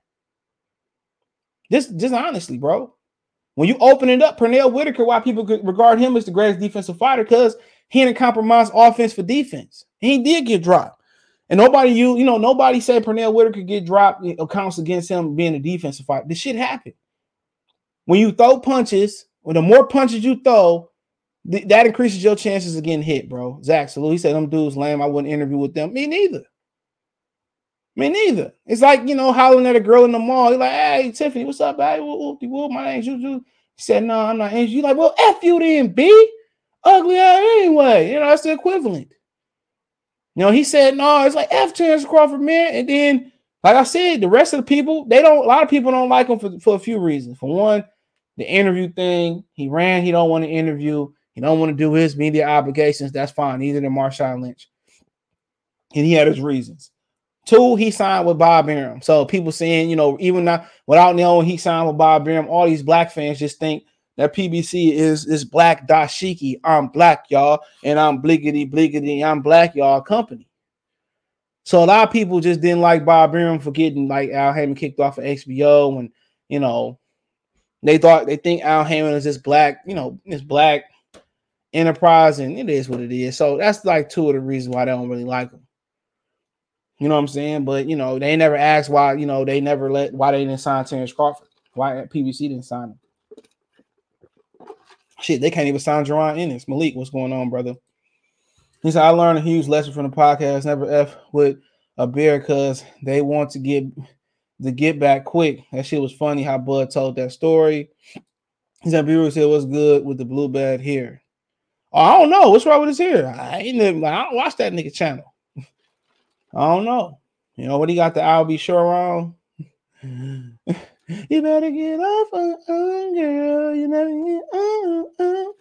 Just, just honestly, bro. When you open it up, Pernell Whitaker, why people regard him as the greatest defensive fighter, because he didn't compromise offense for defense. He did get dropped. And nobody, you, you know, nobody said Pernell Whitaker could get dropped accounts against him being a defensive fighter. This shit happened. When you throw punches, when the more punches you throw, th- that increases your chances of getting hit, bro. Zach Salute, he said them dudes lame. I wouldn't interview with them. Me neither. Me neither. It's like, you know, hollering at a girl in the mall. You're like, hey, Tiffany, what's up, baby? Whoop, whoop. My name's Juju. He said, no, I'm not. You like, well, F you then, B. Ugly anyway. You know, that's the equivalent. You know, he said, no, it's like F Terence Crawford, man. And then, like I said, the rest of the people, they don't, a lot of people don't like him for, for a few reasons. For one, the interview thing, he ran, he don't want to interview. He don't want to do his media obligations. That's fine. Either than Marshawn Lynch. And he had his reasons. Two, he signed with Bob Arum. So people saying, you know, even now without knowing he signed with Bob Arum, all these black fans just think that PBC is is black dashiki. I'm black, y'all, and I'm bliggity bliggity. I'm black, y'all. Company. So a lot of people just didn't like Bob Arum for getting like Al Haymon kicked off of HBO, and you know, they thought they think Al Haymon is this black, you know, this black enterprise, and it is what it is. So that's like two of the reasons why they don't really like him. You know what I'm saying? But you know, they never asked why, you know, they never let why they didn't sign Terence Crawford. Why PBC didn't sign him. Shit, they can't even sign Jaron Ennis. Malik, what's going on, brother? He said, I learned a huge lesson from the podcast. Never F with a bear because they want to get the get back quick. That shit was funny how Bud told that story. He said, Bureau said, What's good with the blue bad here? Oh, I don't know. What's wrong with his hair? I ain't never, I don't watch that nigga channel. [LAUGHS] I don't know. You know what he got the I'll be sure on? [LAUGHS] you better get off on, on uh, girl. You never get on, on.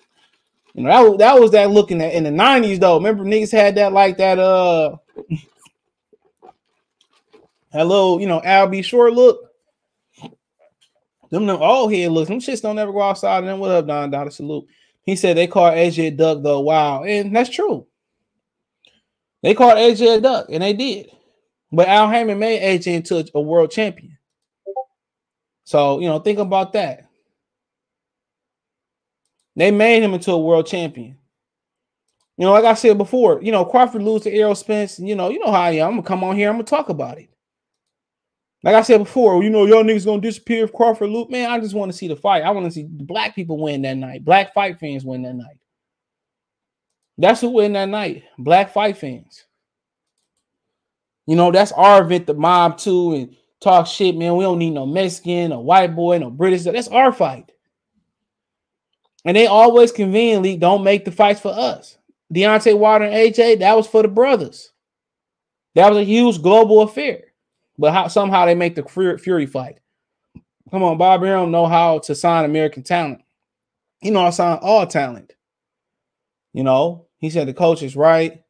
You know, that was that was that looking at in the 90s though. Remember niggas had that like that uh little, you know, Al B short look. Them them all head looks. Them shits don't ever go outside. And then what up, Don Dada salute. He said they call AJ Duck though. Wow, and that's true. They called AJ duck, and they did. But Al Haymon made AJ into a world champion. So, you know, think about that. They made him into a world champion. You know, like I said before, you know, Crawford lose to Errol Spence, and you know, you know how I am. I'm gonna come on here, I'm gonna talk about it. Like I said before, you know, y'all niggas gonna disappear if Crawford lose. Man, I just want to see the fight. I want to see black people win that night. Black fight fans win that night. That's who win that night. Black fight fans. You know, that's our event, the mob too, and talk shit, man. We don't need no Mexican, no white boy, no British. That's our fight. And they always conveniently don't make the fights for us. Deontay Wilder and AJ, that was for the brothers. That was a huge global affair. But how somehow they make the Fury fight. Come on, Bob Arum know how to sign American talent. You know, I sign all talent. You know, he said the coach is right.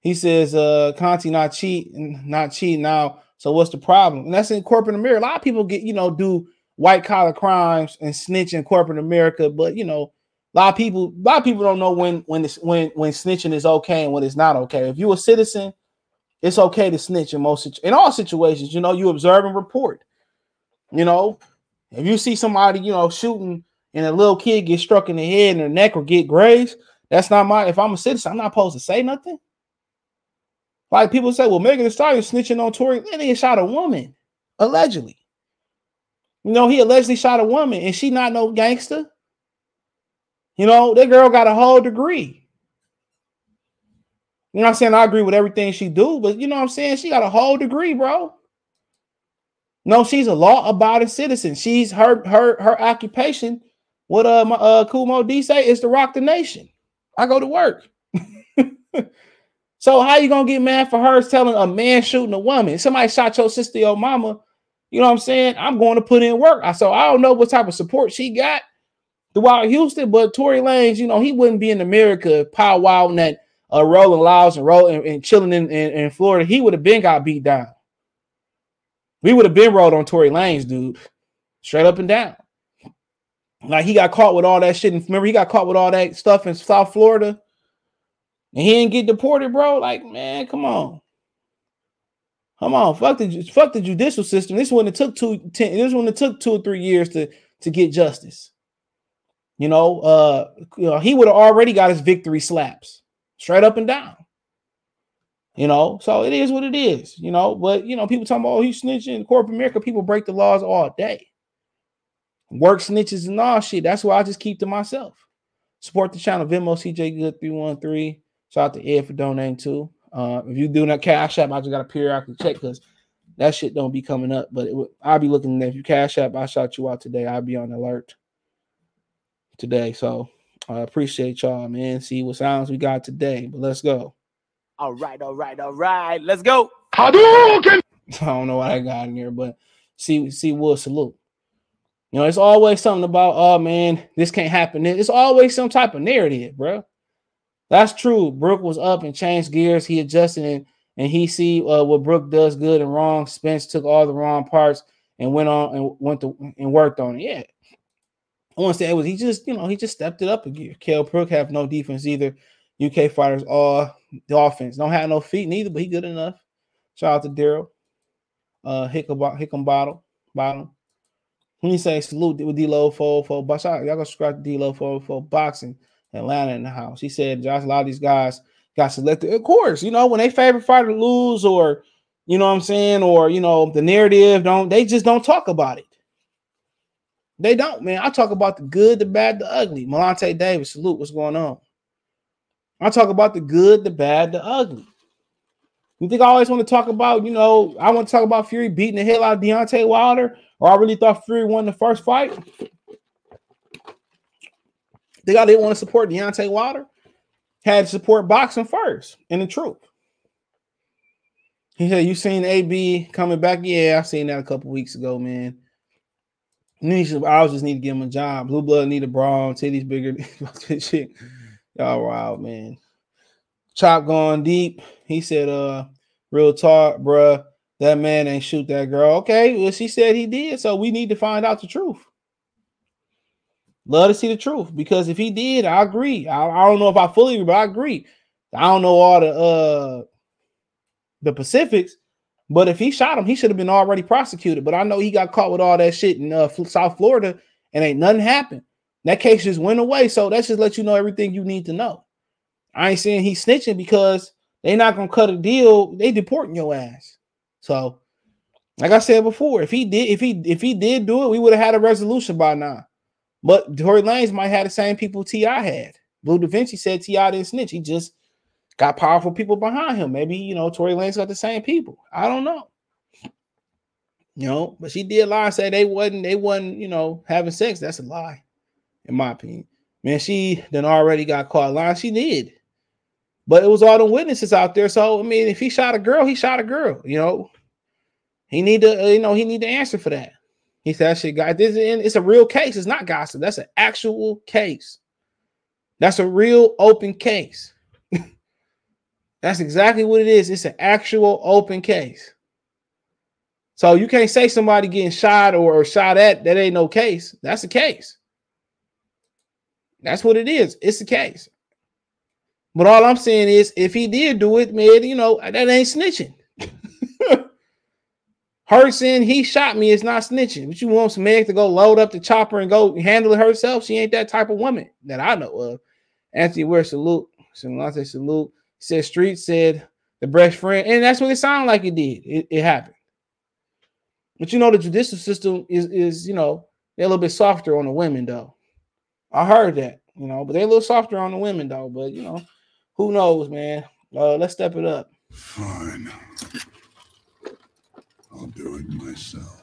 He says uh Conte not cheat not cheat now. So what's the problem? And that's in corporate America. A lot of people get, you know, do white collar crimes and snitch in corporate America, but you know, a lot of people, a lot of people don't know when when it's when when snitching is okay and when it's not okay. If you're a citizen, it's okay to snitch in most in all situations. You know, you observe and report. You know, if you see somebody, you know, shooting and a little kid get struck in the head and the neck or get grazed, that's not my. If I'm a citizen, I'm not supposed to say nothing. Like people say, well, Megan Thee Stallion snitching on Tory. And he shot a woman, allegedly. You know, he allegedly shot a woman, and she not no gangster. You know, that girl got a whole degree. You know what I'm saying? I agree with everything she do, but you know what I'm saying? She got a whole degree, bro. No, she's a law-abiding citizen. She's her her her occupation. What uh my uh Kumo D say is to rock the nation. I go to work. [LAUGHS] so how you gonna get mad for her telling a man shooting a woman? Somebody shot your sister, your mama. You know what I'm saying? I'm going to put in work. I so I don't know what type of support she got throughout Houston, but Tory Lanez, you know, he wouldn't be in America powwowing that uh, rolling louds and rolling and, and chilling in, in, in Florida, he would have been got beat down. We would have been rolled on Tory Lanez, dude, straight up and down. Like he got caught with all that shit. And remember, he got caught with all that stuff in South Florida, and he didn't get deported, bro. Like, man, come on. Come on, fuck the fuck the judicial system. This one it took two ten. This one it took two or three years to to get justice. You know, uh, you know, he would have already got his victory slaps straight up and down. You know, so it is what it is. You know, but you know, people talking about oh he's snitching. Corporate America, people break the laws all day. Work snitches and all shit. That's why I just keep to myself. Support the channel, Venmo CJ Good 313. Shout out to Ed for donating too. Uh, if you do that cash app, I just got a periodically check because that shit don't be coming up. But it, I'll be looking if you cash app, I shout you out today. I'll be on alert today. So I appreciate y'all, man. See what sounds we got today. But let's go. All right, all right, all right. Let's go. Hadouken! [LAUGHS] I don't know what I got in here, but see, see, Will salute. You know, it's always something about, oh man, this can't happen. It's always some type of narrative, bro. That's true. Brook was up and changed gears. He adjusted and, and he see uh, what Brook does good and wrong. Spence took all the wrong parts and went on and went to and worked on it. Yeah. I want to say it was he just, you know, he just stepped it up a gear. Kell Brook have no defense either. UK fighters all the offense. Don't have no feet neither, but he good enough. Shout out to Daryl. Uh Hickam, Hickam Bottle. Bottom. When you say salute with D-Lo for for but y'all go subscribe to D-Lo for for boxing. Atlanta in the house. He said, Josh, a lot of these guys got selected. Of course, you know, when they favorite fighter lose or you know what I'm saying, or you know, the narrative don't they just don't talk about it. They don't, man. I talk about the good, the bad, the ugly. Malante Davis, salute. What's going on? I talk about the good, the bad, the ugly. You think I always want to talk about, you know, I want to talk about Fury beating the hell out of Deontay Wilder, or I really thought Fury won the first fight? Think I didn't want to support Deontay Wilder? Had to support boxing first, and the truth. He said, "You seen AB coming back? Yeah, I seen that a couple weeks ago, man. I just need to give him a job. Blue blood need a bra, titties bigger. [LAUGHS] shit. Y'all wild, man. Chop going deep. He said, uh, real talk, bruh. That man ain't shoot that girl. Okay, well, she said he did, so we need to find out the truth. Love to see the truth because if he did, I agree. I, I don't know if I fully agree, but I agree. I don't know all the uh the Pacifics, but if he shot him, he should have been already prosecuted. But I know he got caught with all that shit in uh, South Florida, and ain't nothing happened. That case just went away. So that's just let you know everything you need to know. I ain't saying he's snitching because they not gonna cut a deal. They deporting your ass. So, like I said before, if he did, if he if he did do it, we would have had a resolution by now. But Tory Lanez might have the same people T.I. had. Blue Da Vinci said T.I. didn't snitch. He just got powerful people behind him. Maybe you know Tory Lanez got the same people. I don't know. You know, but she did lie and say they wasn't they wasn't you know having sex. That's a lie in my opinion. Man, she then already got caught lying. She did. But it was all the witnesses out there. So I mean, if he shot a girl, he shot a girl. You know, he need to, uh, you know, he need to answer for that. He said, "Shit, guy, this is it's a real case. It's not gossip. That's an actual case. That's a real open case. [LAUGHS] That's exactly what it is. It's an actual open case. So you can't say somebody getting shot or, or shot at that ain't no case. That's a case. That's what it is. It's the case. But all I'm saying is, if he did do it, man, you know that ain't snitching. Her saying he shot me is not snitching. But you want some Meg to go load up the chopper and go handle it herself? She ain't that type of woman that I know of. Anthony Ware salute. Salute salute. Said Street said the best friend, and that's what it sounded like it did. It, it happened. But you know, the judicial system is is you know they're a little bit softer on the women though. I heard that, you know, but they're a little softer on the women though. But you know, who knows, man? Uh, let's step it up. Fine. I'll do it myself.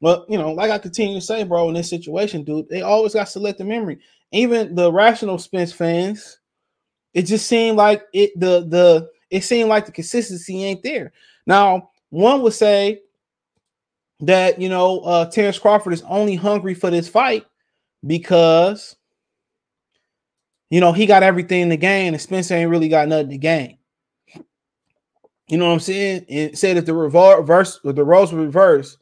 Well, you know, like I continue to say, bro, in this situation, dude, they always got selective memory. Even the rational Spence fans, it just seemed like it the the it seemed like the consistency ain't there. Now, one would say that you know uh Terence Crawford is only hungry for this fight because you know, he got everything to gain, and Spencer ain't really got nothing to gain. You know what I'm saying? And said if the reverse, if the roles were reversed,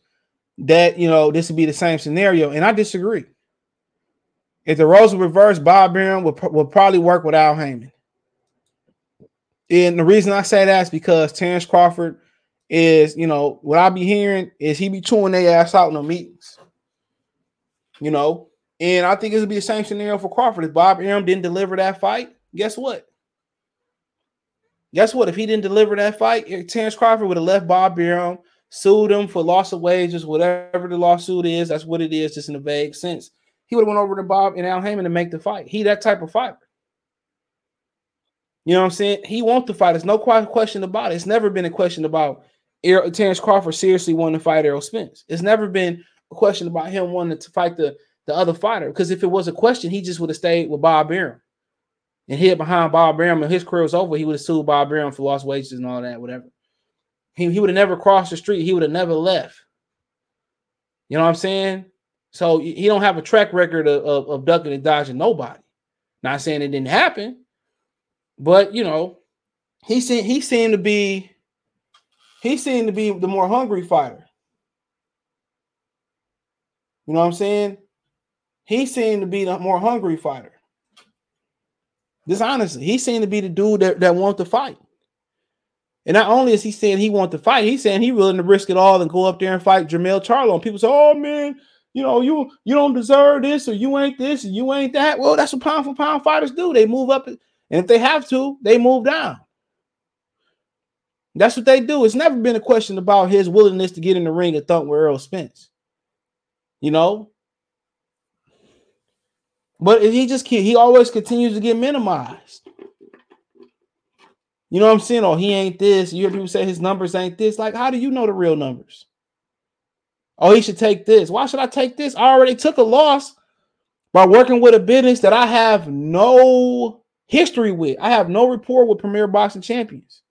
that you know this would be the same scenario, and I disagree. If the roles were reversed, Bob Arum would, would probably work with Al Haymon. And the reason I say that is because Terence Crawford is, you know, what I be hearing is he be chewing their ass out in the meetings. You know, and I think it would be the same scenario for Crawford. If Bob Arum didn't deliver that fight, guess what? Guess what? If he didn't deliver that fight, eh, Terence Crawford would have left Bob Arum, sued him for loss of wages, whatever the lawsuit is. That's what it is, just in a vague sense. He would have went over to Bob and Al Haymon to make the fight. He that type of fighter. You know what I'm saying? He wants to fight. There's no question about it. It's never been a question about Terence Crawford seriously wanting to fight Errol Spence. It's never been a question about him wanting to fight the, the other fighter. Because if it was a question, he just would have stayed with Bob Arum and hid behind Bob Arum and his career was over. He would have sued Bob Arum for lost wages and all that, whatever. He, he would have never crossed the street. He would have never left. You know what I'm saying? So he don't have a track record of, of, of ducking and dodging nobody. Not saying it didn't happen, but you know, he seemed he seemed to be he seemed to be the more hungry fighter. You know what I'm saying? He seemed to be the more hungry fighter. This honestly, he seemed to be the dude that, that wanted to fight. And not only is he saying he wants to fight, he's saying he's willing to risk it all and go up there and fight Jermell Charlo. And people say, "Oh man, you know you you don't deserve this, or you ain't this, or you ain't that." Well, that's what pound for pound fighters do. They move up, and if they have to, they move down. That's what they do. It's never been a question about his willingness to get in the ring and thump with Errol Spence. You know, but he just he always continues to get minimized. You know what I'm saying? Oh, he ain't this. You hear people say his numbers ain't this. Like, how do you know the real numbers? Oh, he should take this. Why should I take this? I already took a loss by working with a business that I have no history with. I have no rapport with Premier Boxing Champions.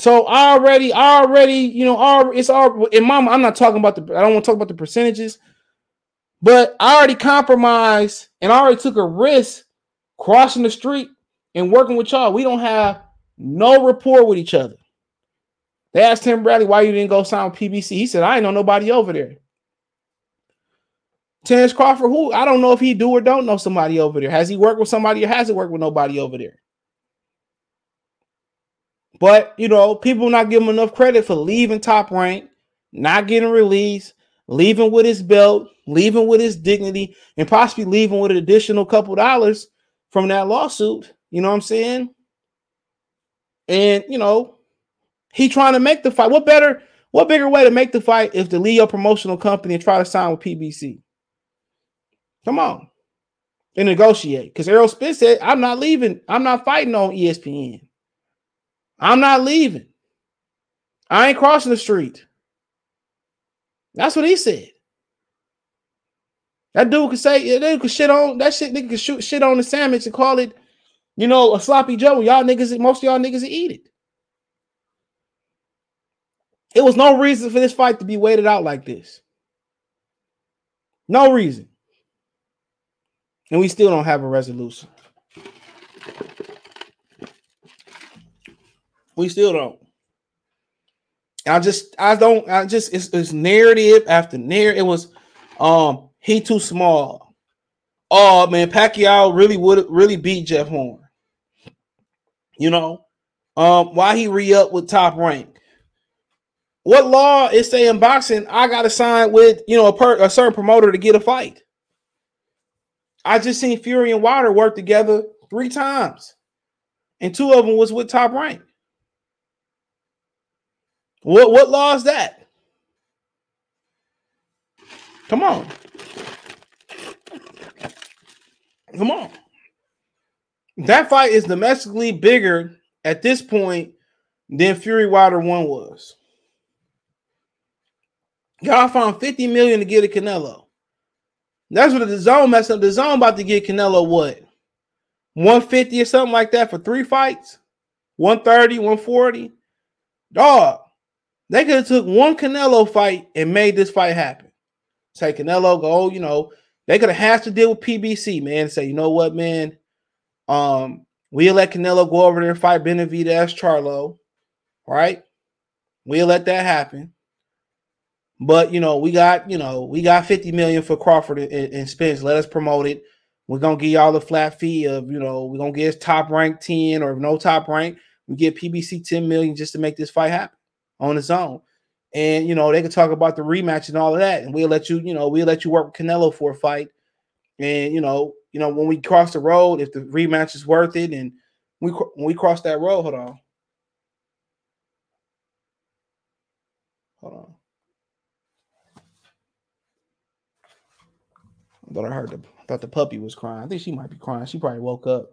So I already, I already, you know, it's all in my. I'm not talking about the. I don't want to talk about the percentages, but I already compromised and I already took a risk crossing the street and working with y'all. We don't have no rapport with each other. They asked Tim Bradley why you didn't go sign with PBC. He said, I ain't know nobody over there. Terence Crawford, who I don't know if he do or don't know somebody over there. Has he worked with somebody or has he worked with nobody over there? But you know, people not giving enough credit for leaving top rank, not getting released, leaving with his belt, leaving with his dignity, and possibly leaving with an additional couple dollars from that lawsuit. You know what I'm saying? And you know, he trying to make the fight. What better, what bigger way to make the fight if to leave your promotional company and try to sign with PBC? Come on. And negotiate. Because Errol Spence said, I'm not leaving. I'm not fighting on ESPN. I'm not leaving. I ain't crossing the street. That's what he said. That dude could say, yeah, they could shit on that shit, nigga could shoot shit on the sandwich and call it you know, a sloppy Joe. Y'all niggas, most of y'all niggas eat it. It was no reason for this fight to be waited out like this. No reason. And we still don't have a resolution. We still don't. I just, I don't, I just, it's, it's narrative after narrative. It was, um, he too small. Oh man, Pacquiao really would really beat Jeff Horn. You know, um, why he re up with top rank? What law is saying boxing? I got to sign with you know a, per, a certain promoter to get a fight. I just seen Fury and Wilder work together three times, and two of them was with top rank. What what law is that? Come on. Come on. That fight is domestically bigger at this point than Fury Wilder one was. Y'all found 50 million to get a Canelo. That's what DAZN messed up. DAZN about to get Canelo what? 150 or something like that for three fights? 130, 140. Dog, they could have took one Canelo fight and made this fight happen. Say Canelo go, you know, They could have to deal with PBC, man, say, you know what, man? Um, we'll let Canelo go over there and fight Benavidez Charlo, right? We'll let that happen. But you know, we got you know we got 50 million for Crawford and, and Spence. Let us promote it. We're gonna give y'all the flat fee of you know we're gonna get top rank 10 or no top rank. We get PBC 10 million just to make this fight happen on its own. And you know, they could talk about the rematch and all of that, and we'll let you, you know, we'll let you work with Canelo for a fight. And you know, you know, when we cross the road, if the rematch is worth it, and we when we cross that road, hold on. Hold on. I thought I heard the I thought the puppy was crying. I think she might be crying. She probably woke up.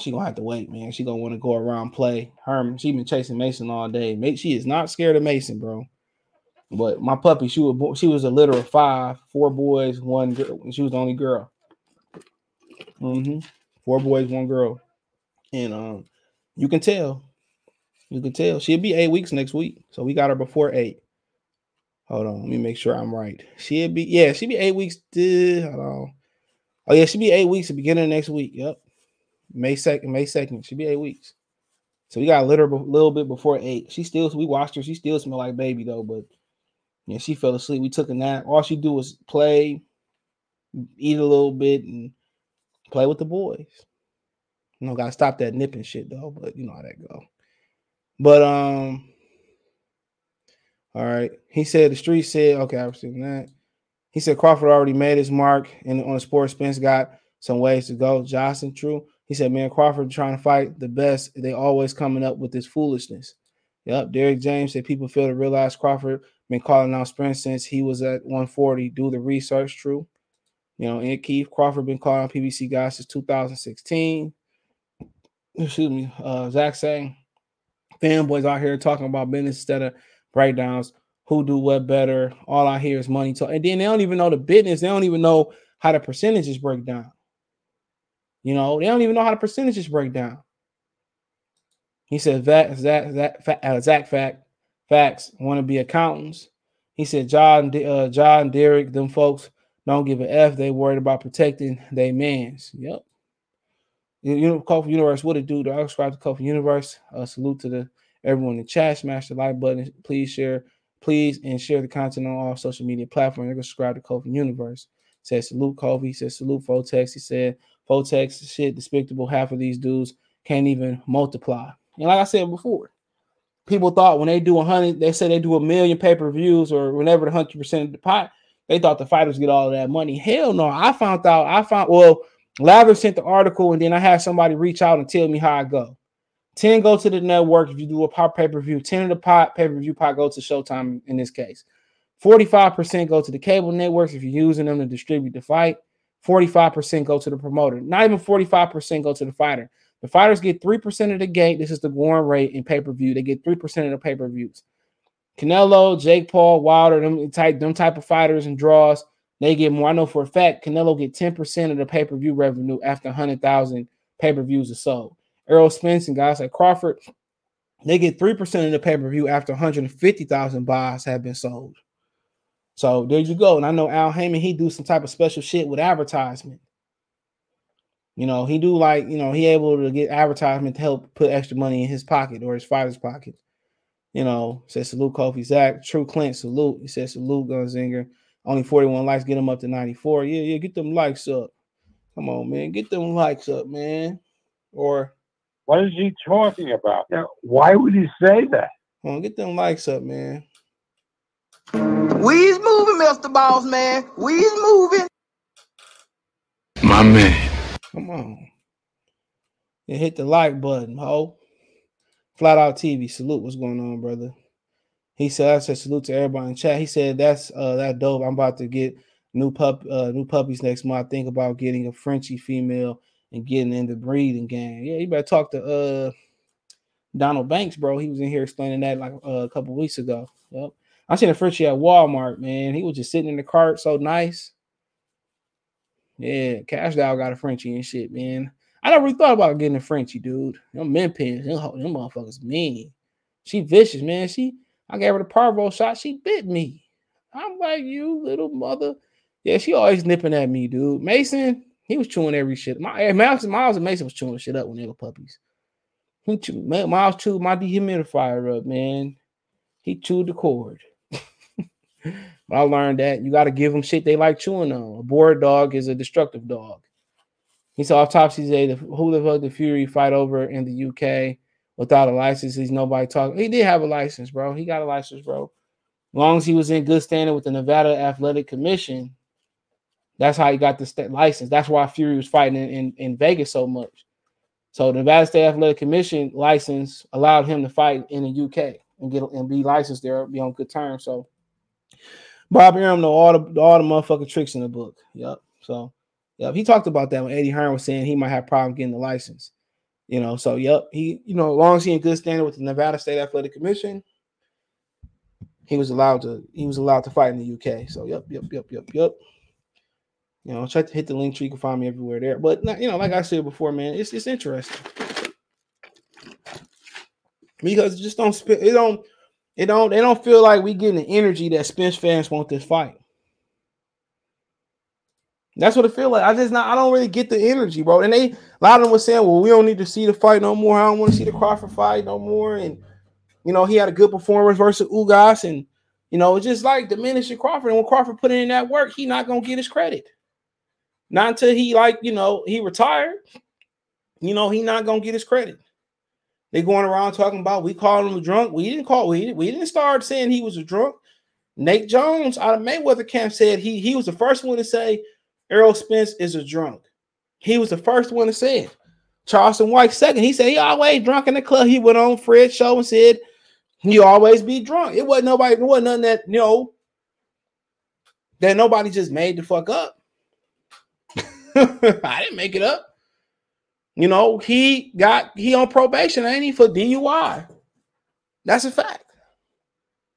She gonna have to wait, man. She gonna want to go around play. Herman, she been chasing Mason all day. Mate, she is not scared of Mason, bro. But my puppy, she was she was a litter of five, four boys, one girl. She was the only girl. Mm-hmm. Four boys, one girl, and um, you can tell, you can tell she'll be eight weeks next week. So we got her before eight. Hold on, let me make sure I'm right. She'll be yeah, she'll be eight weeks. To, hold on. Oh yeah, she'll be eight weeks at the beginning of next week. Yep. May 2nd, May 2nd. Should be eight weeks. So we got a little, little bit before eight. She still, we watched her. She still smell like baby though, but yeah, she fell asleep. We took a nap. All she do was play, eat a little bit, and play with the boys. You know, gotta stop that nipping shit though, but you know how that go. But um, all right. He said the street said, okay, I've seen that. He said Crawford already made his mark and on the sports Spence got some ways to go. Johnson, true. He said, man, Crawford trying to fight the best. They always coming up with this foolishness. Yep. Derek James said people fail to realize Crawford been calling out Spence since he was at 140. Do the research. True. You know, and Keith Crawford been calling PBC guys since 2016. Excuse me. Uh, Zach saying fanboys out here talking about business instead of breakdowns. Who do what better? All I hear is money talk. And then they don't even know the business. They don't even know how the percentages break down. You know, they don't even know how the percentages break down. He said that Zach Zach uh, Zach fact facts want to be accountants. He said John uh, John Derek them folks don't give a f. They worried about protecting their mans. Yep. You know, Kofi Universe, what it do? I subscribe to Kofi Universe. Uh, salute to the everyone in the chat. Smash the like button. Please share, please, and share the content on all social media platforms. You can subscribe to Kofi Universe. Says salute Kofi. He says salute Fotex. He said Fotex shit despicable. Half of these dudes can't even multiply. And like I said before, people thought when they do a hundred, they say they do a million pay per views or whenever the hundred percent of the pot, they thought the fighters get all of that money. Hell no. I found out. I found well. Lather sent the article, and then I had somebody reach out and tell me how I go. 10 go to the network if you do a pop pay-per-view. 10 of the pot pay-per-view pot go to Showtime in this case. 45% go to the cable networks if you're using them to distribute the fight. 45% go to the promoter. Not even 45% go to the fighter. The fighters get 3% of the gate. This is the going rate in pay-per-view. They get 3% of the pay-per-views. Canelo, Jake Paul, Wilder, them type, them type of fighters and draws, they get more. I know for a fact Canelo get 10% of the pay-per-view revenue after 100,000 pay-per-views are sold. Errol Spence and guys like Crawford, they get 3% of the pay-per-view after 150,000 buys have been sold. So there you go. And I know Al Haymon, he do some type of special shit with advertisement. You know, he do like, you know, he able to get advertisement to help put extra money in his pocket or his father's pocket. You know, says salute Kofi Zach, True Clint, salute. He says salute Gunzinger. Only 41 likes, get him up to 94. Yeah, yeah, get them likes up. Come on, man. Get them likes up, man. Or what is he talking about? Now, why would he say that? Come on, get them likes up, man. We's moving, Mr. Boss Man. We's moving. My man. Come on. And hit the like button, ho. Flat out TV. Salute. What's going on, brother? He said, I said salute to everybody in chat. He said that's uh that dope. I'm about to get new pup uh new puppies next month. Think about getting a Frenchie female and getting in the breeding game. Yeah, you better talk to uh Donald Banks, bro. He was in here explaining that like uh, a couple weeks ago. Yep. I seen a Frenchie at Walmart, man. He was just sitting in the cart, so nice. Yeah, Cash Dow got a Frenchie and shit, man. I never really thought about getting a Frenchie, dude. Them men pins, them, them motherfuckers mean. She vicious, man. She, I gave her the parvo shot. She bit me. I'm like, you little mother. Yeah, she always nipping at me, dude. Mason, he was chewing every shit. My Miles, Miles and Mason was chewing shit up when they were puppies. He chew, Miles chewed my dehumidifier up, man. He chewed the cord. But I learned that you got to give them shit they like chewing on. A bored dog is a destructive dog. He saw autopsy say the who the fuck the Fury fight over in the UK without a license. He's nobody talking. He did have a license, bro. He got a license, bro. As long as he was in good standing with the Nevada Athletic Commission, that's how he got the state license. That's why Fury was fighting in, in, in Vegas so much. So the Nevada State Athletic Commission license allowed him to fight in the UK and get and be licensed there, be on good terms. So Bob Arum know all the all the motherfucking tricks in the book. Yep. So yep, he talked about that when Eddie Hearn was saying he might have problem getting the license. You know, so yep, he you know, as long as he in good standing with the Nevada State Athletic Commission, he was allowed to he was allowed to fight in the UK. So yep, yep, yep, yep, yep. You know, try to hit the link tree. You can find me everywhere there. But you know, like I said before, man, it's it's interesting because it just don't spit. It don't. It don't. They don't feel like we getting the energy that Spence fans want this fight. That's what it feel like. I just not. I don't really get the energy, bro. And they a lot of them were saying, "Well, we don't need to see the fight no more. I don't want to see the Crawford fight no more." And you know, he had a good performance versus Ugas, and you know, it's just like diminishing Crawford. And when Crawford put in that work, he not gonna get his credit. Not until he like, you know, he retired. You know, he not gonna get his credit. They going around talking about we called him a drunk. We didn't call we, we didn't start saying he was a drunk. Nate Jones out of Mayweather camp said he he was the first one to say Errol Spence is a drunk. He was the first one to say it. Charleston White second. He said he always drunk in the club. He went on Fred's show and said he always be drunk. It wasn't nobody. It wasn't nothing that you know that nobody just made the fuck up. [LAUGHS] I didn't make it up. You know, he got he on probation, ain't he, for DUI? That's a fact.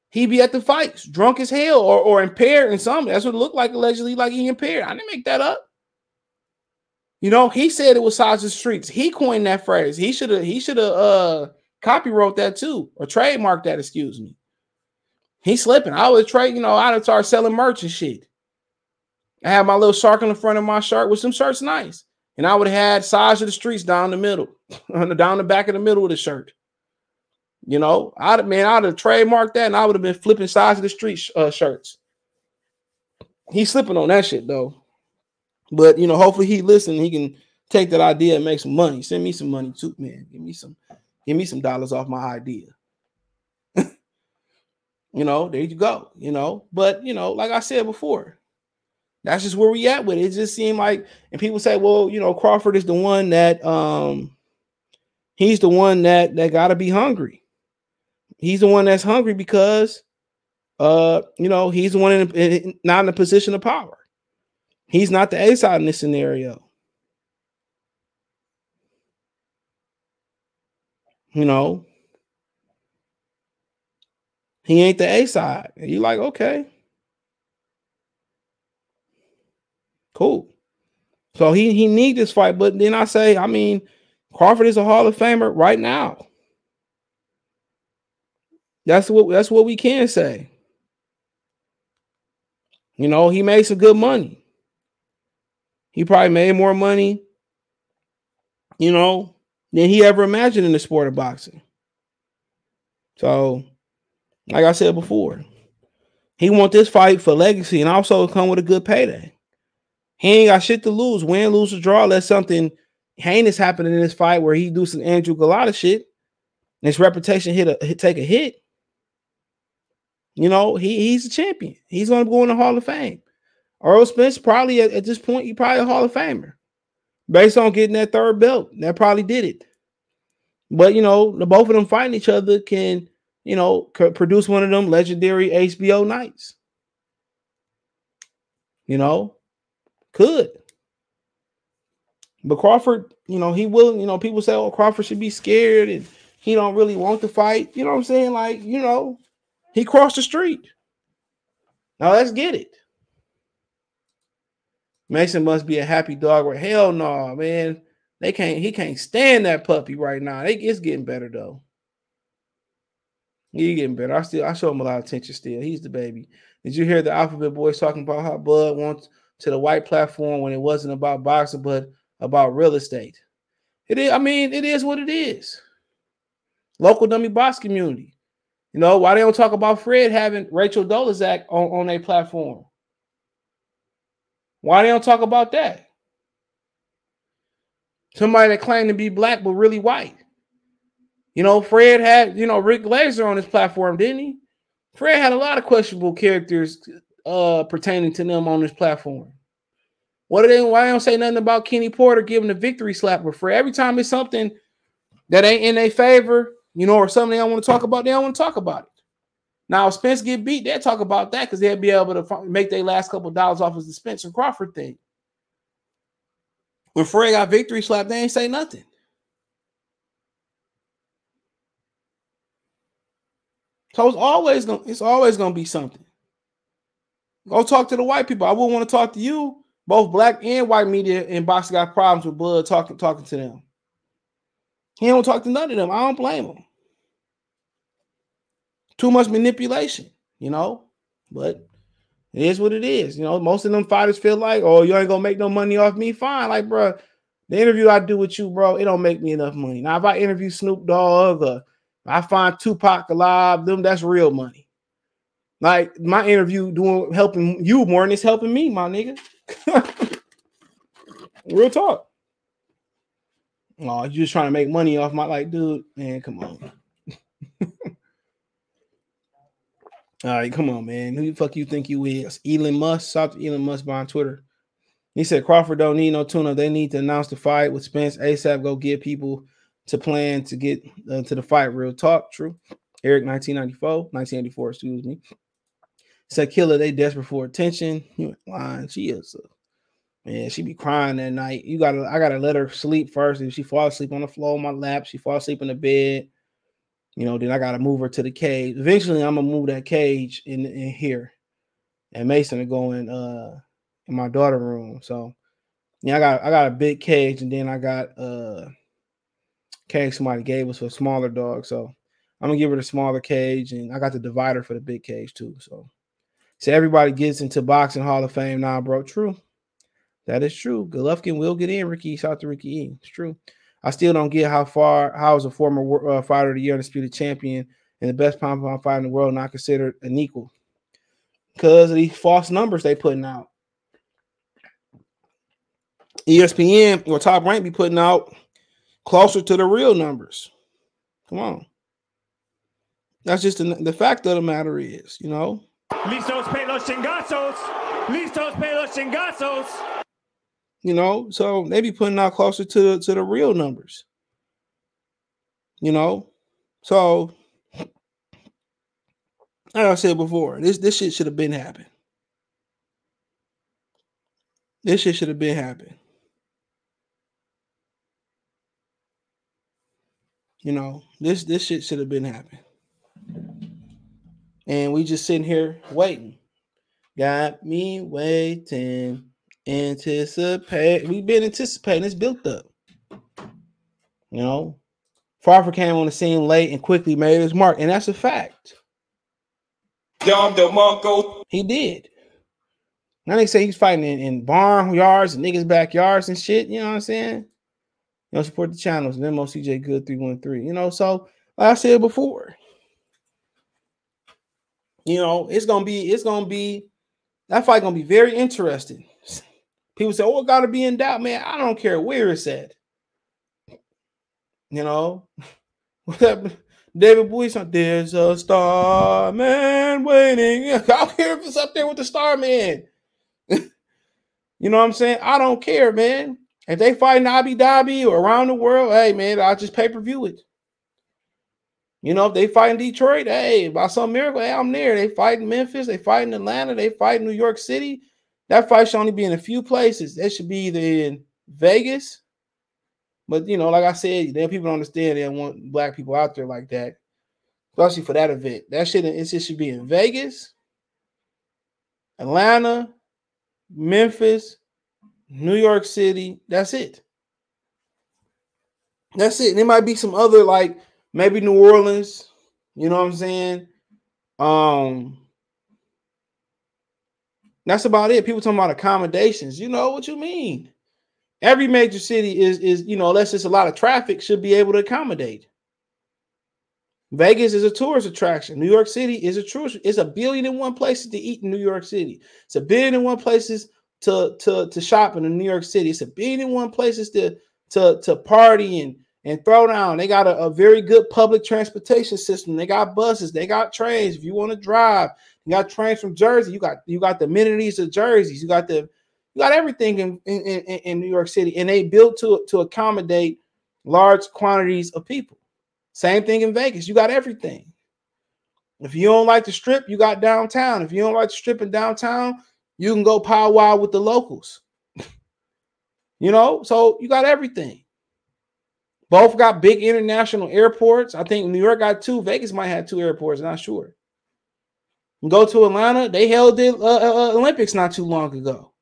He be at the fights, drunk as hell, or, or impaired in some. That's what it looked like, allegedly, like he impaired. I didn't make that up. You know, he said it was size the streets. He coined that phrase. He should have he should have uh copywrote that too, or trademarked that, excuse me. He's slipping. I was trade, you know, I'd start selling merch and shit. I had my little shark on the front of my shirt with some shirts nice. And I would have had size of the streets down the middle, [LAUGHS] down the back of the middle of the shirt. You know, I'd man, I'd have trademarked that and I would have been flipping size of the street uh, shirts. He's slipping on that shit though. But you know, hopefully he listen, he can take that idea and make some money. Send me some money too, man. Give me some, give me some dollars off my idea. [LAUGHS] you know, there you go. You know, but you know, like I said before, that's just where we at with it. It just seemed like, and people say, well, you know, Crawford is the one that um he's the one that that gotta be hungry. He's the one that's hungry because uh, you know, he's the one in, in, not in a position of power. He's not the A side in this scenario. You know, he ain't the A side. You like, okay. Cool. So he he need this fight, but then I say, I mean, Crawford is a Hall of Famer right now. That's what that's what we can say. You know, he made some good money. He probably made more money, you know, than he ever imagined in the sport of boxing. So, like I said before, he want this fight for legacy and also come with a good payday. He ain't got shit to lose. Win, lose, or draw. Let something heinous happen in this fight where he do some Andrew Golota shit. And his reputation hit a hit, take a hit. You know, he he's a champion. He's gonna go in the Hall of Fame. Errol Spence probably at, at this point, he probably a Hall of Famer. Based on getting that third belt. That probably did it. But you know, the both of them fighting each other can, you know, produce one of them legendary HBO nights. You know, could. But Crawford, you know, he will, you know, people say, oh, Crawford should be scared and he don't really want to fight. You know what I'm saying? Like, you know, he crossed the street. Now let's get it. Mason must be a happy dog. Or hell no, man. They can't, he can't stand that puppy right now. They, it's getting better though. He's getting better. I still I show him a lot of attention still. He's the baby. Did you hear the Alphabet Boys talking about how Bud wants to the white platform when it wasn't about boxing, but about real estate? It is, I mean, it is what it is. Local dummy box community. You know, why they don't talk about Fred having Rachel Dolezal on, on their platform? Why they don't talk about that? Somebody that claimed to be black but really white. You know, Fred had, you know, Rick Glazer on his platform, didn't he? Fred had a lot of questionable characters uh pertaining to them on this platform. What are they? Why don't say nothing about Kenny Porter giving the victory slap Fred? Every time it's something that ain't in their favor, you know, or something they don't want to talk about, they don't want to talk about it. Now, if Spence get beat, they'll talk about that because they'll be able to make their last couple dollars off of the Spencer Crawford thing. When Fred got victory slap, they ain't say nothing. So it's always gonna it's always gonna be something. Go talk to the white people. I wouldn't want to talk to you. Both black and white media and boxing got problems with Bud talking talking to them. He don't talk to none of them. I don't blame him. Too much manipulation, you know. But it is what it is. You know, most of them fighters feel like, oh, you ain't gonna make no money off me. Fine, like, bro, the interview I do with you, bro, it don't make me enough money. Now, if I interview Snoop Dogg or I find Tupac alive, them that's real money. Like my interview doing helping you more than it's helping me, my nigga. [LAUGHS] real talk. Oh, you just trying to make money off my like, dude, man, come on. [LAUGHS] All right, come on, man. Who the fuck you think you is? Elon Musk. Stop Elon Musk on Twitter. He said Crawford don't need no tune-up. They need to announce the fight with Spence ASAP. Go get people to plan to get uh, to the fight. Real talk. True. Eric 1994, 1984, excuse me. Said killer, they desperate for attention. You lying. She is a man, she be crying that night. You gotta I gotta let her sleep first. If she fall asleep on the floor on my lap, she fall asleep in the bed. You know, then I gotta move her to the cage. Eventually, I'm gonna move that cage in, in here. And Mason to go in uh in my daughter room. So yeah, I got I got a big cage, and then I got uh cage somebody gave us for a smaller dog. So I'm gonna give her the smaller cage, and I got the divider for the big cage too. So so everybody gets into boxing Hall of Fame now, bro. True. That is true. Golovkin will get in, Ricky. Shout out to Ricky E. It's true. I still don't get how far, how is a former uh, fighter of the year, undisputed champion, and the best pound pound fighter in the world not considered an equal because of these false numbers they putting out. ESPN or Top Rank be putting out closer to the real numbers. Come on. That's just the, the fact of the matter is, you know. Listos pelos chingazos. Listos pelos chingazos. You know, so they be putting out closer to the to the real numbers. You know, so like I said before, this this shit should have been happening. This shit should have been happening. You know, this this shit should have been happening. And we just sitting here waiting. Got me waiting. Anticipate. We've been anticipating. It's built up. You know, Farfar came on the scene late and quickly made his mark, and that's a fact. Dom DeMarco. He did. Now they say he's fighting in, in barn yards and niggas' backyards and shit. You know what I'm saying? You know, support the channels. And MO CJ Good 313. You know, so like I said before, you know, it's gonna be, it's gonna be that fight gonna be very interesting. People say, "Oh, it gotta be in doubt, man." I don't care where it's at. You know, [LAUGHS] David Bowie "There's a star man waiting." [LAUGHS] I don't care if it's up there with the star man. [LAUGHS] you know what I'm saying? I don't care, man. If they fight in Abu Dhabi or around the world, hey man, I'll just pay per view it. You know, if they fight in Detroit, hey, by some miracle, hey, I'm there. They fight in Memphis, they fight in Atlanta, they fight in New York City. That fight should only be in a few places. It should be either in Vegas, but you know, like I said, then people don't understand they don't want black people out there like that, especially for that event. That shit, it should be in Vegas, Atlanta, Memphis, New York City. That's it. That's it. And there might be some other like maybe New Orleans. You know what I'm saying? Um, That's about it. People talking about accommodations. You know what you mean? Every major city is is you know, unless it's a lot of traffic, should be able to accommodate. Vegas is a tourist attraction. New York City is a tourist. It's a billion and one places to eat in New York City. It's a billion and one places to to to shop in New York City. It's a billion and one places to to to party and and throw down. They got a, a very good public transportation system. They got buses. They got trains. If you want to drive, you got trains from Jersey. You got you got the amenities of Jerseys. You got the you got everything in, in, in, in New York City, and they built to to accommodate large quantities of people. Same thing in Vegas. You got everything. If you don't like the strip, you got downtown. If you don't like the strip in downtown, you can go powwow with the locals. [LAUGHS] you know, so you got everything. Both got big international airports. I think New York got two. Vegas might have two airports. Not sure. Go to Atlanta. They held the uh, uh, uh, Olympics not too long ago.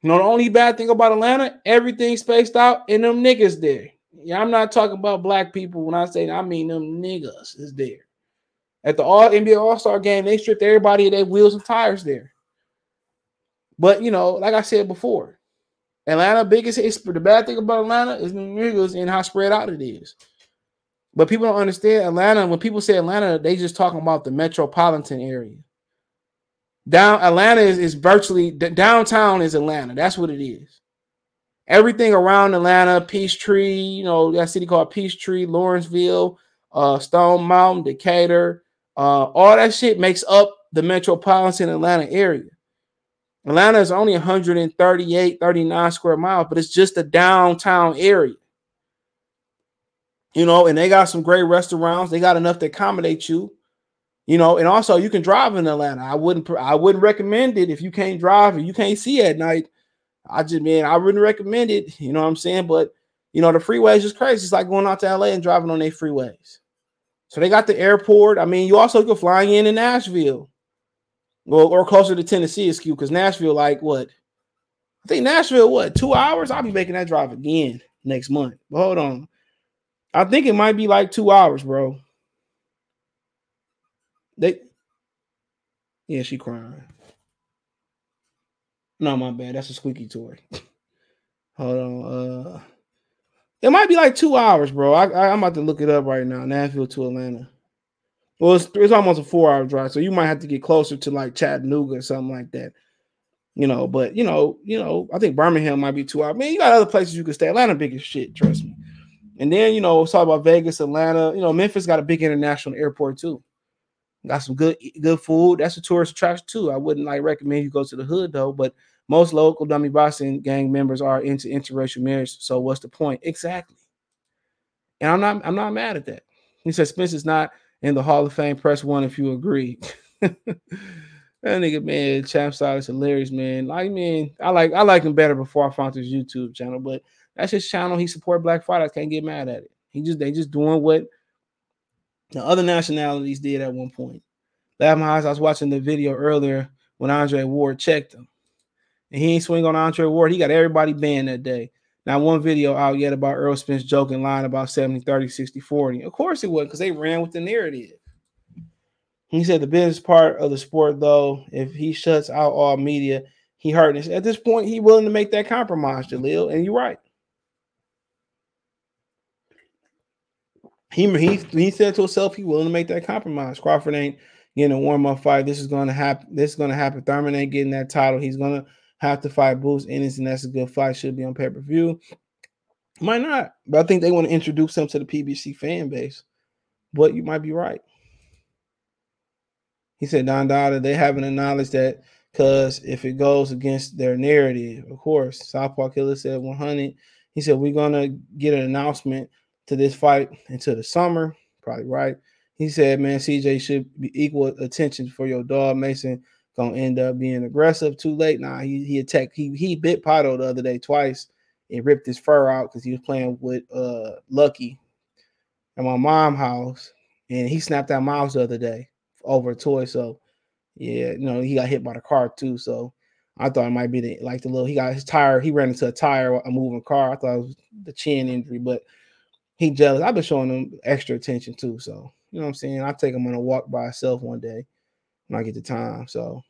You know, the only bad thing about Atlanta, everything spaced out and them niggas there. Yeah, I'm not talking about black people when I say I mean them niggas is there. At the All NBA All Star game, they stripped everybody of their wheels and tires there. But you know, like I said before, Atlanta biggest the bad thing about Atlanta is the niggas and how spread out it is. But people don't understand Atlanta. When people say Atlanta, they just talking about the metropolitan area. Down Atlanta is, is virtually downtown is Atlanta. That's what it is. Everything around Atlanta, Peachtree, you know, that city called Peachtree, Lawrenceville, uh, Stone Mountain, Decatur, uh, all that shit makes up the metropolitan Atlanta area. Atlanta is only 138, 39 square miles, but it's just a downtown area. You know, and they got some great restaurants. They got enough to accommodate you. You know, and also you can drive in Atlanta. I wouldn't I wouldn't recommend it if you can't drive and you can't see at night. I just man, I wouldn't recommend it. You know what I'm saying? But you know, the freeway is crazy. It's like going out to LA and driving on their freeways. So they got the airport. I mean, you also can fly in in Nashville. Well, or closer to Tennessee, excuse because Nashville, like what? I think Nashville, what, two hours? I'll be making that drive again next month. But hold on. I think it might be like two hours, bro. They yeah, she crying. No, my bad. That's a squeaky toy. [LAUGHS] Hold on. Uh it might be like two hours, bro. I, I, am about to look it up right now. Nashville to Atlanta. Well, it's, it's almost a four hour drive, so you might have to get closer to like Chattanooga or something like that. You know, but you know, you know, I think Birmingham might be two hours. mean, you got other places you can stay. Atlanta, big as shit, trust me. And then you know, talk about Vegas, Atlanta. You know, Memphis got a big international airport too. Got some good good food. That's a tourist attraction too. I wouldn't like recommend you go to the hood though, but most local dummy boxing gang members are into interracial marriage. So what's the point? Exactly. And I'm not I'm not mad at that. He said Spence is not in the Hall of Fame. Press one if you agree. [LAUGHS] that nigga, man, champ style is hilarious, man. Like, man, I like I like him better before I found his YouTube channel, but that's his channel. He support black fighters. Can't get mad at it. He just they just doing what the other nationalities did at one point. Laugh my eyes. I was watching the video earlier when Andre Ward checked him. And he ain't swing on Andre Ward. He got everybody banned that day. Not one video out yet about Errol Spence joking line about 70, 30, 60, 40. Of course it would, because they ran with the narrative. He said the business part of the sport, though, if he shuts out all media, he hurting. At this point, he willing to make that compromise, Jaleel, and you're right. He, he he said to himself he willing to make that compromise. Crawford ain't getting a warm up fight. This is going to happen. This is going to happen. Thurman ain't getting that title. He's going to have to fight Boots Ennis, and that's a good fight. Should be on pay per view. Might not, but I think they want to introduce him to the PBC fan base. But you might be right. He said, Don Dada, they haven't acknowledged that because if it goes against their narrative, of course, Southpaw Killer said 100. He said, We're going to get an announcement to this fight into the summer. Probably right. He said, Man, CJ should be equal attention for your dog. Mason gonna end up being aggressive too late. Nah, he he attacked he he bit Pato the other day twice and ripped his fur out because he was playing with uh Lucky at my mom house and he snapped out mouse the other day over a toy. So yeah, you know, he got hit by the car too. So I thought it might be the like the little he got his tire, he ran into a tire, a moving car. I thought it was the chin injury, but he jealous. I've been showing him extra attention too. So you know what I'm saying? I'll take him on a walk by himself one day when I get the time. So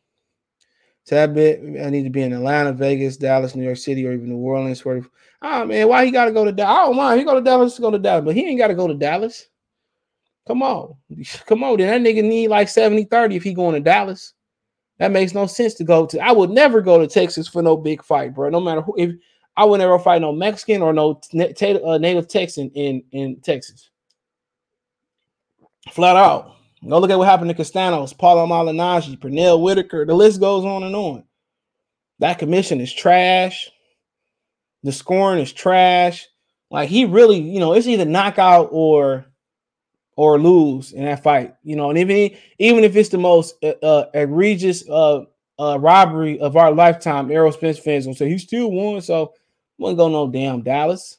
that bit I need to be in Atlanta, Vegas, Dallas, New York City, or even New Orleans. Where, oh man, why he got to go to Dallas? I don't mind. He go to Dallas, go to Dallas, but he ain't got to go to Dallas. Come on, [LAUGHS] come on. Then that nigga need like 70 30 if he going to Dallas. That makes no sense to go to. I would never go to Texas for no big fight, bro. No matter who. If I would never fight no Mexican or no uh, native Texan in in Texas. Flat out. Go look at what happened to Castanos, Paulie Malignaggi, Pernell Whitaker. The list goes on and on. That commission is trash. The scoring is trash. Like he really, you know, it's either knockout or or lose in that fight. You know, and even even if it's the most uh, uh, egregious uh, uh, robbery of our lifetime, Errol Spence fans will say he still won. So wouldn't go no damn Dallas.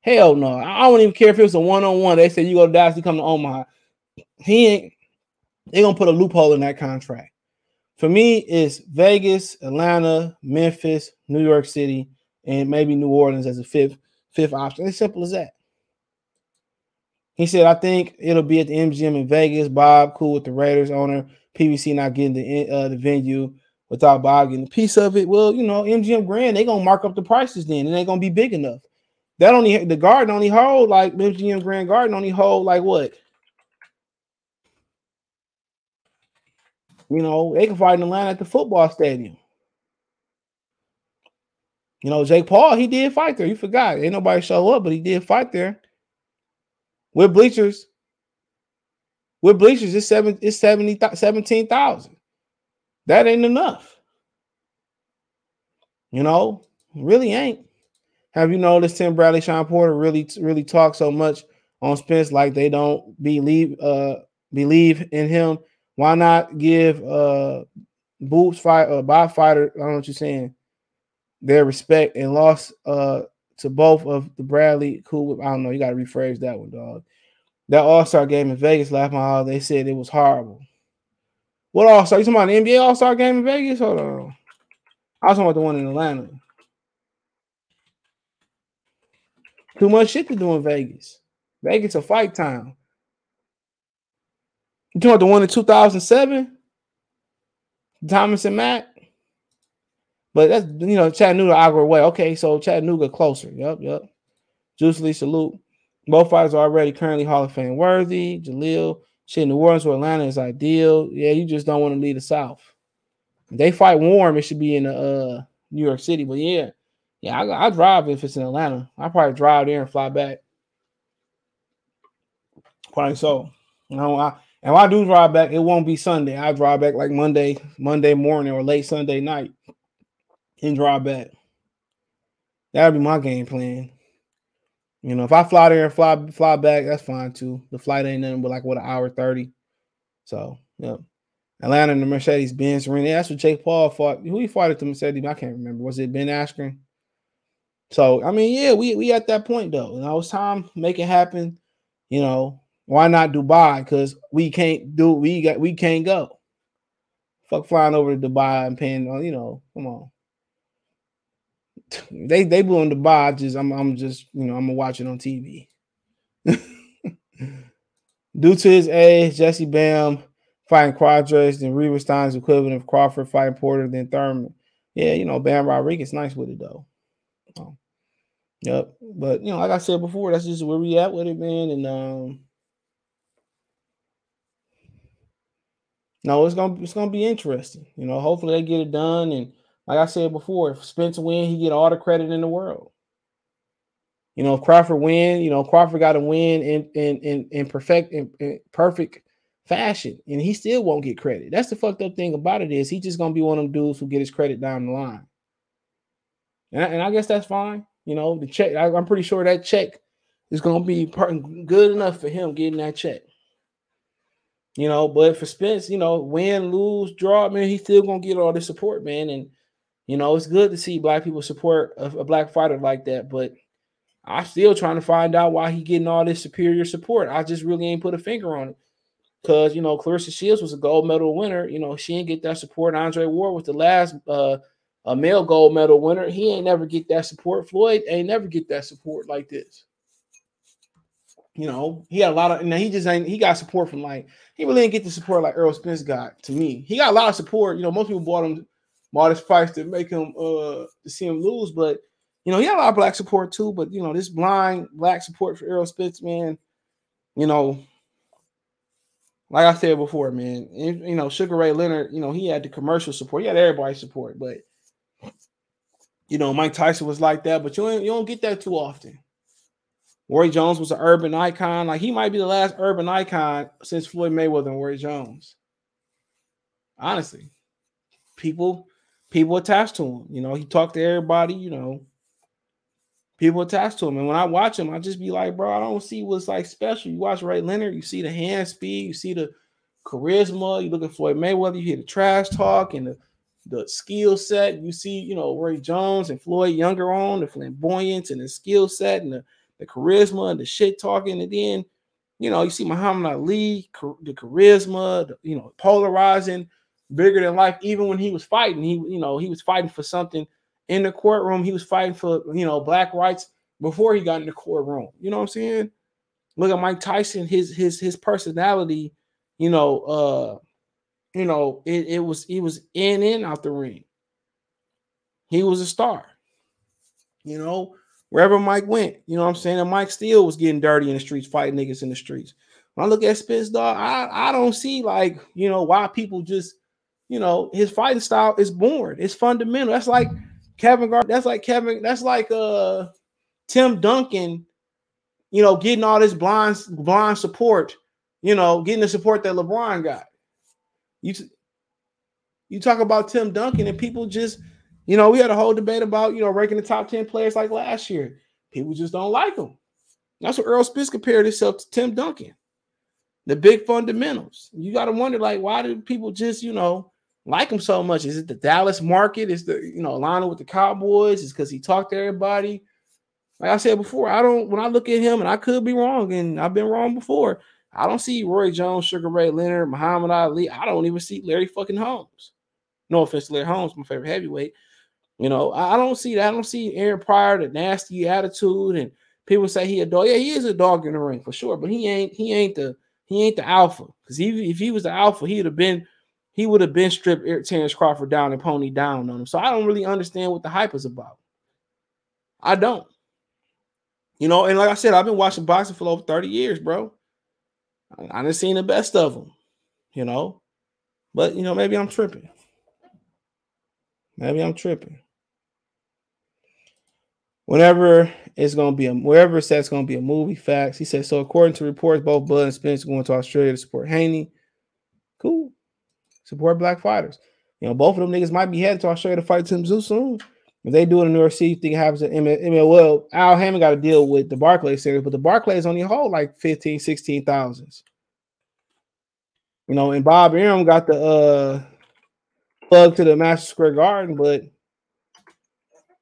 Hell no. I don't even care if it was a one on one. They say you go to Dallas, you come to Omaha. He ain't. They're gonna put a loophole in that contract. For me, it's Vegas, Atlanta, Memphis, New York City, and maybe New Orleans as a fifth fifth option. As simple as that. He said, I think it'll be at the MGM in Vegas. Bob, cool with the Raiders owner. PBC not getting the uh, the venue without Bob getting a piece of it. Well, you know, MGM Grand, they gonna mark up the prices then, and they gonna be big enough. That only the garden only hold like MGM Grand Garden only hold like what? You know, they can fight in Atlanta at the football stadium. You know, Jake Paul, he did fight there. You forgot. Ain't nobody show up, but he did fight there. With bleachers. With bleachers, it's seven, it's 70, 17,000. That ain't enough. You know, really ain't. Have you noticed Tim Bradley, Shawn Porter really, really talk so much on Spence like they don't believe uh believe in him? Why not give uh Boots fight uh by fighter? I don't know what you're saying. Their respect and loss uh to both of the Bradley cool. I don't know. You got to rephrase that one, dog. That All Star game in Vegas last month, they said it was horrible. What All Star? You talking about the NBA All Star game in Vegas? Hold on. I was talking about the one in Atlanta. Too much shit to do in Vegas. Vegas a fight town. You talking about the one in 2007? Thomas and Matt? But that's you know Chattanooga Agua way. Okay, so Chattanooga closer. Yep, yep. Juice Lee salute. Both fighters are already currently Hall of Fame worthy. Jaleel, shit, New Orleans or Atlanta is ideal. Yeah, you just don't want to leave the South. If they fight warm, it should be in uh, New York City. But yeah, yeah, I, I drive if it's in Atlanta. I probably drive there and fly back. Probably so. You know, I when I do drive back, it won't be Sunday. I drive back like Monday, Monday morning or late Sunday night, and drive back. That'll be my game plan. You know, if I fly there and fly fly back, that's fine too. The flight ain't nothing but like what an hour 30. So, yeah. Atlanta and the Mercedes Benz Arena. That's what Jake Paul fought. Who he fought at the Mercedes? I can't remember. Was it Ben Askren? So, I mean, yeah, we we at that point though. You know, it's time make it happen. You know, why not Dubai? Because we can't do we got we can't go. Fuck flying over to Dubai and paying on, you know, come on [LAUGHS] they they blew in bar. Just I'm I'm just you know I'm gonna watch it on TV. [LAUGHS] Due to his age, Jesse Bam fighting Cuadras and Reaver Stein's equivalent of Crawford fighting Porter then Thurman. Yeah, you know Bam Rodriguez nice with it though. Um, yep, but you know like I said before, that's just where we at with it, man. And um, no, it's gonna it's gonna be interesting. You know, hopefully they get it done and like I said before, if Spence win, he get all the credit in the world. You know, if Crawford win, you know, Crawford got to win in in in, in perfect in, in, perfect fashion, and he still won't get credit. That's the fucked up thing about it is he just gonna be one of them dudes who get his credit down the line. And I, and I guess that's fine. You know, the check. I, am pretty sure that check is gonna be good enough for him getting that check. You know, but for Spence, you know, win, lose, draw, man, he's still gonna get all the support, man, and you know, it's good to see black people support a, a black fighter like that, but I'm still trying to find out why he getting all this superior support. I just really ain't put a finger on it. Cause you know, Claressa Shields was a gold medal winner. You know, she didn't get that support. Andre Ward was the last uh a male gold medal winner. He ain't never get that support. Floyd ain't never get that support like this. You know, he had a lot of and he just ain't he got support from like he really didn't get the support like Errol Spence got to me. He got a lot of support. You know, most people bought him modest price to make him uh to see him lose. But you know, he had a lot of black support too. But you know, this blind black support for Errol Spence, man, you know, like I said before, man, you know, Sugar Ray Leonard, you know, he had the commercial support, he had everybody's support, but you know, Mike Tyson was like that, but you, you don't get that too often. Roy Jones was an urban icon. Like he might be the last urban icon since Floyd Mayweather and Roy Jones. Honestly, people people attached to him. You know, he talked to everybody. You know, people attached to him. And when I watch him, I just be like, bro, I don't see what's like special. You watch Ray Leonard, you see the hand speed, you see the charisma. You look at Floyd Mayweather, you hear the trash talk and the the skill set. You see, you know, Roy Jones and Floyd Younger on the flamboyance and the skill set and the the charisma the shit talking, and then you know you see Muhammad Ali, the charisma, the, you know, polarizing, bigger than life. Even when he was fighting, he you know he was fighting for something in the courtroom. He was fighting for you know black rights before he got in the courtroom. You know what I'm saying? Look at Mike Tyson, his his his personality. You know, uh, you know, it, it was he was in and out the ring. He was a star. You know, wherever Mike went. You know what I'm saying? And Mike still was getting dirty in the streets, fighting niggas in the streets. When I look at Spence, dog, I, I don't see like, you know, why people just, you know, his fighting style is born. It's fundamental. That's like Kevin Gar. That's like Kevin. That's like uh Tim Duncan, you know, getting all this blind blind support, you know, getting the support that LeBron got. You you talk about Tim Duncan and people just you know, we had a whole debate about, you know, ranking the top 10 players like last year. People just don't like him. That's what Earl Spitz compared himself to Tim Duncan. The big fundamentals. You got to wonder, like, why do people just, you know, like him so much? Is it the Dallas market? Is the, you know, aligning with the Cowboys? Is because he talked to everybody? Like I said before, I don't, when I look at him, and I could be wrong, and I've been wrong before, I don't see Roy Jones, Sugar Ray Leonard, Muhammad Ali. I don't even see Larry fucking Holmes. No offense to Larry Holmes, my favorite heavyweight. You know, I don't see that. I don't see Aaron Pryor, the nasty attitude, and people say he a dog. Yeah, he is a dog in the ring for sure, but he ain't he ain't the he ain't the alpha. Because if he was the alpha, he would have been he would have been stripped Terence Crawford down and pony down on him. So I don't really understand what the hype is about. I don't. You know, and like I said, I've been watching boxing for over 30 years, bro. I, I done seen the best of them, you know. But you know, maybe I'm tripping. Maybe I'm tripping whenever it's going to be a wherever it's going to be a movie facts. He said so according to reports both bud and spence going to australia to support haney. Cool. Support black fighters. You know both of them niggas might be headed to australia to fight tim Tszyu soon. If they do it in New York City, you think it happens at ML, well, Al Haymon got to deal with the Barclays Center, but the Barclays only hold like 15, 16 thousands. You know, and Bob Arum got the uh plug to the Madison Square Garden, but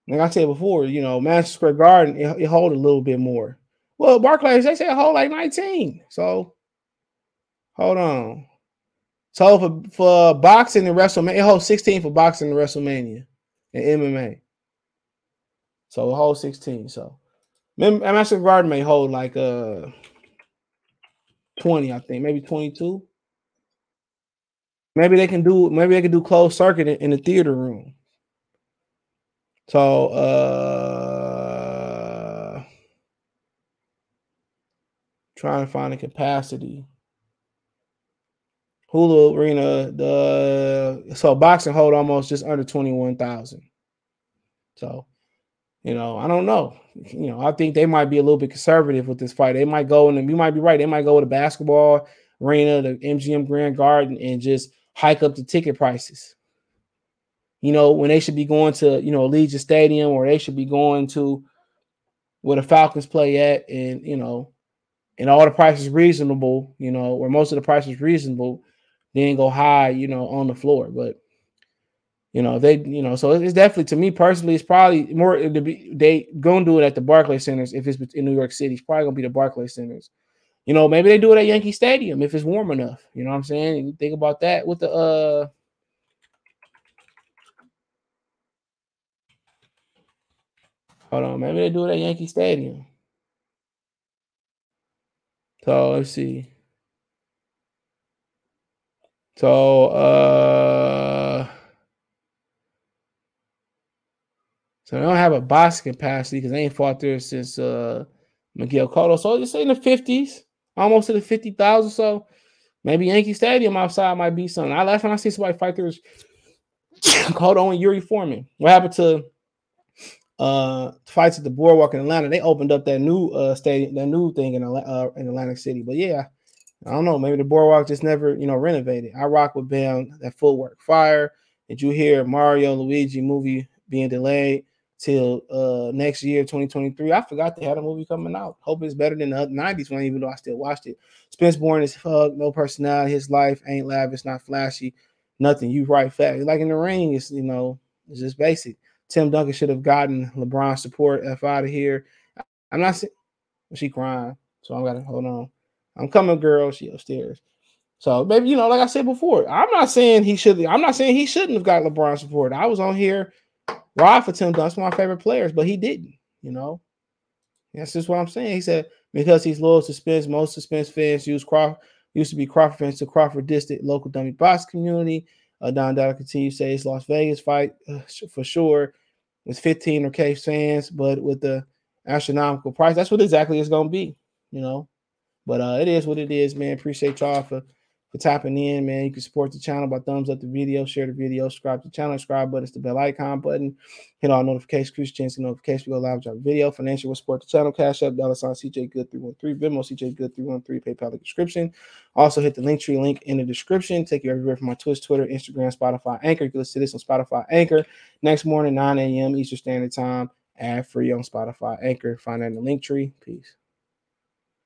like I said before, you know, Madison Square Garden, it, it hold a little bit more. Well, Barclays, they say hold like 19. So hold on. So for, for boxing and WrestleMania, it holds 16 for boxing and WrestleMania and MMA. So it holds 16. So Master Garden may hold like uh 20, I think, maybe 22. Maybe they can do maybe they can do closed circuit in, in the theater room. So uh trying to find a capacity. Hulu Arena, the so boxing hold almost just under 21,000. So, you know, I don't know. You know, I think they might be a little bit conservative with this fight. They might go and you might be right. They might go to basketball arena, the MGM Grand Garden, and just hike up the ticket prices you know, when they should be going to, you know, Allegiant Stadium or they should be going to where the Falcons play at, and you know, and all the prices reasonable, you know, or most of the prices reasonable, then go high, you know, on the floor. But you know, they, you know, so it's definitely to me personally, it's probably more to be they gonna do it at the Barclay Centers if it's in New York City. It's probably gonna be the Barclay Centers. You know, maybe they do it at Yankee Stadium if it's warm enough. You know what I'm saying? Think about that with the uh Hold on, maybe they do it at Yankee Stadium. So let's see. So uh So they don't have a box capacity because they ain't fought there since uh Miguel Cotto. So just in the 50s, almost to the 50,000. So maybe Yankee Stadium outside might be something. I last time I see somebody fight there was [COUGHS] Cotto and Yuri Foreman. What happened to uh fights at the boardwalk in Atlanta? They opened up that new uh stadium, that new thing in uh, in Atlantic City. But yeah, I don't know. Maybe the boardwalk just never, you know, renovated. I rock with Bam, that footwork fire. Did you hear Mario Luigi movie being delayed till uh next year, 2023? I forgot they had a movie coming out. Hope it's better than the 90s one, even though I still watched it. Spence born is fuck, no personality. His life ain't lavish, not flashy, nothing. You right fact. Like in the ring, it's you know, it's just basic. Tim Duncan should have gotten LeBron support F out of here. I'm not saying she crying, so I'm gotta hold on. I'm coming, girl. She upstairs. So maybe you know, like I said before, I'm not saying he should. I'm not saying he shouldn't have got LeBron support. I was on here ride for Tim Duncan, one of my favorite players, but he didn't. You know, that's just what I'm saying. He said because he's loyal to Spence, most suspense fans use Crawford used to be Crawford fans to Crawford distant local dummy box community. Uh, Don Dada continues to say it's Las Vegas fight uh, for sure with 15 or K fans, but with the astronomical price, that's what exactly it's going to be. You know, but uh, it is what it is, man. Appreciate y'all for for tapping in, man. You can support the channel by thumbs up the video, share the video, subscribe to the channel, subscribe button, it's the bell icon button, hit all notifications, increase chance to notification. We go live, drop video. Financial will support the channel, Cash App, dollar sign CJ Good 313, Venmo CJ Good 313, PayPal the description. Also hit the Linktree link in the description. Take you everywhere from my Twitch, Twitter, Instagram, Spotify, Anchor. You can listen to this on Spotify, Anchor. Next morning, 9 a.m. Eastern Standard Time, ad free on Spotify, Anchor. Find that in the Linktree. Peace.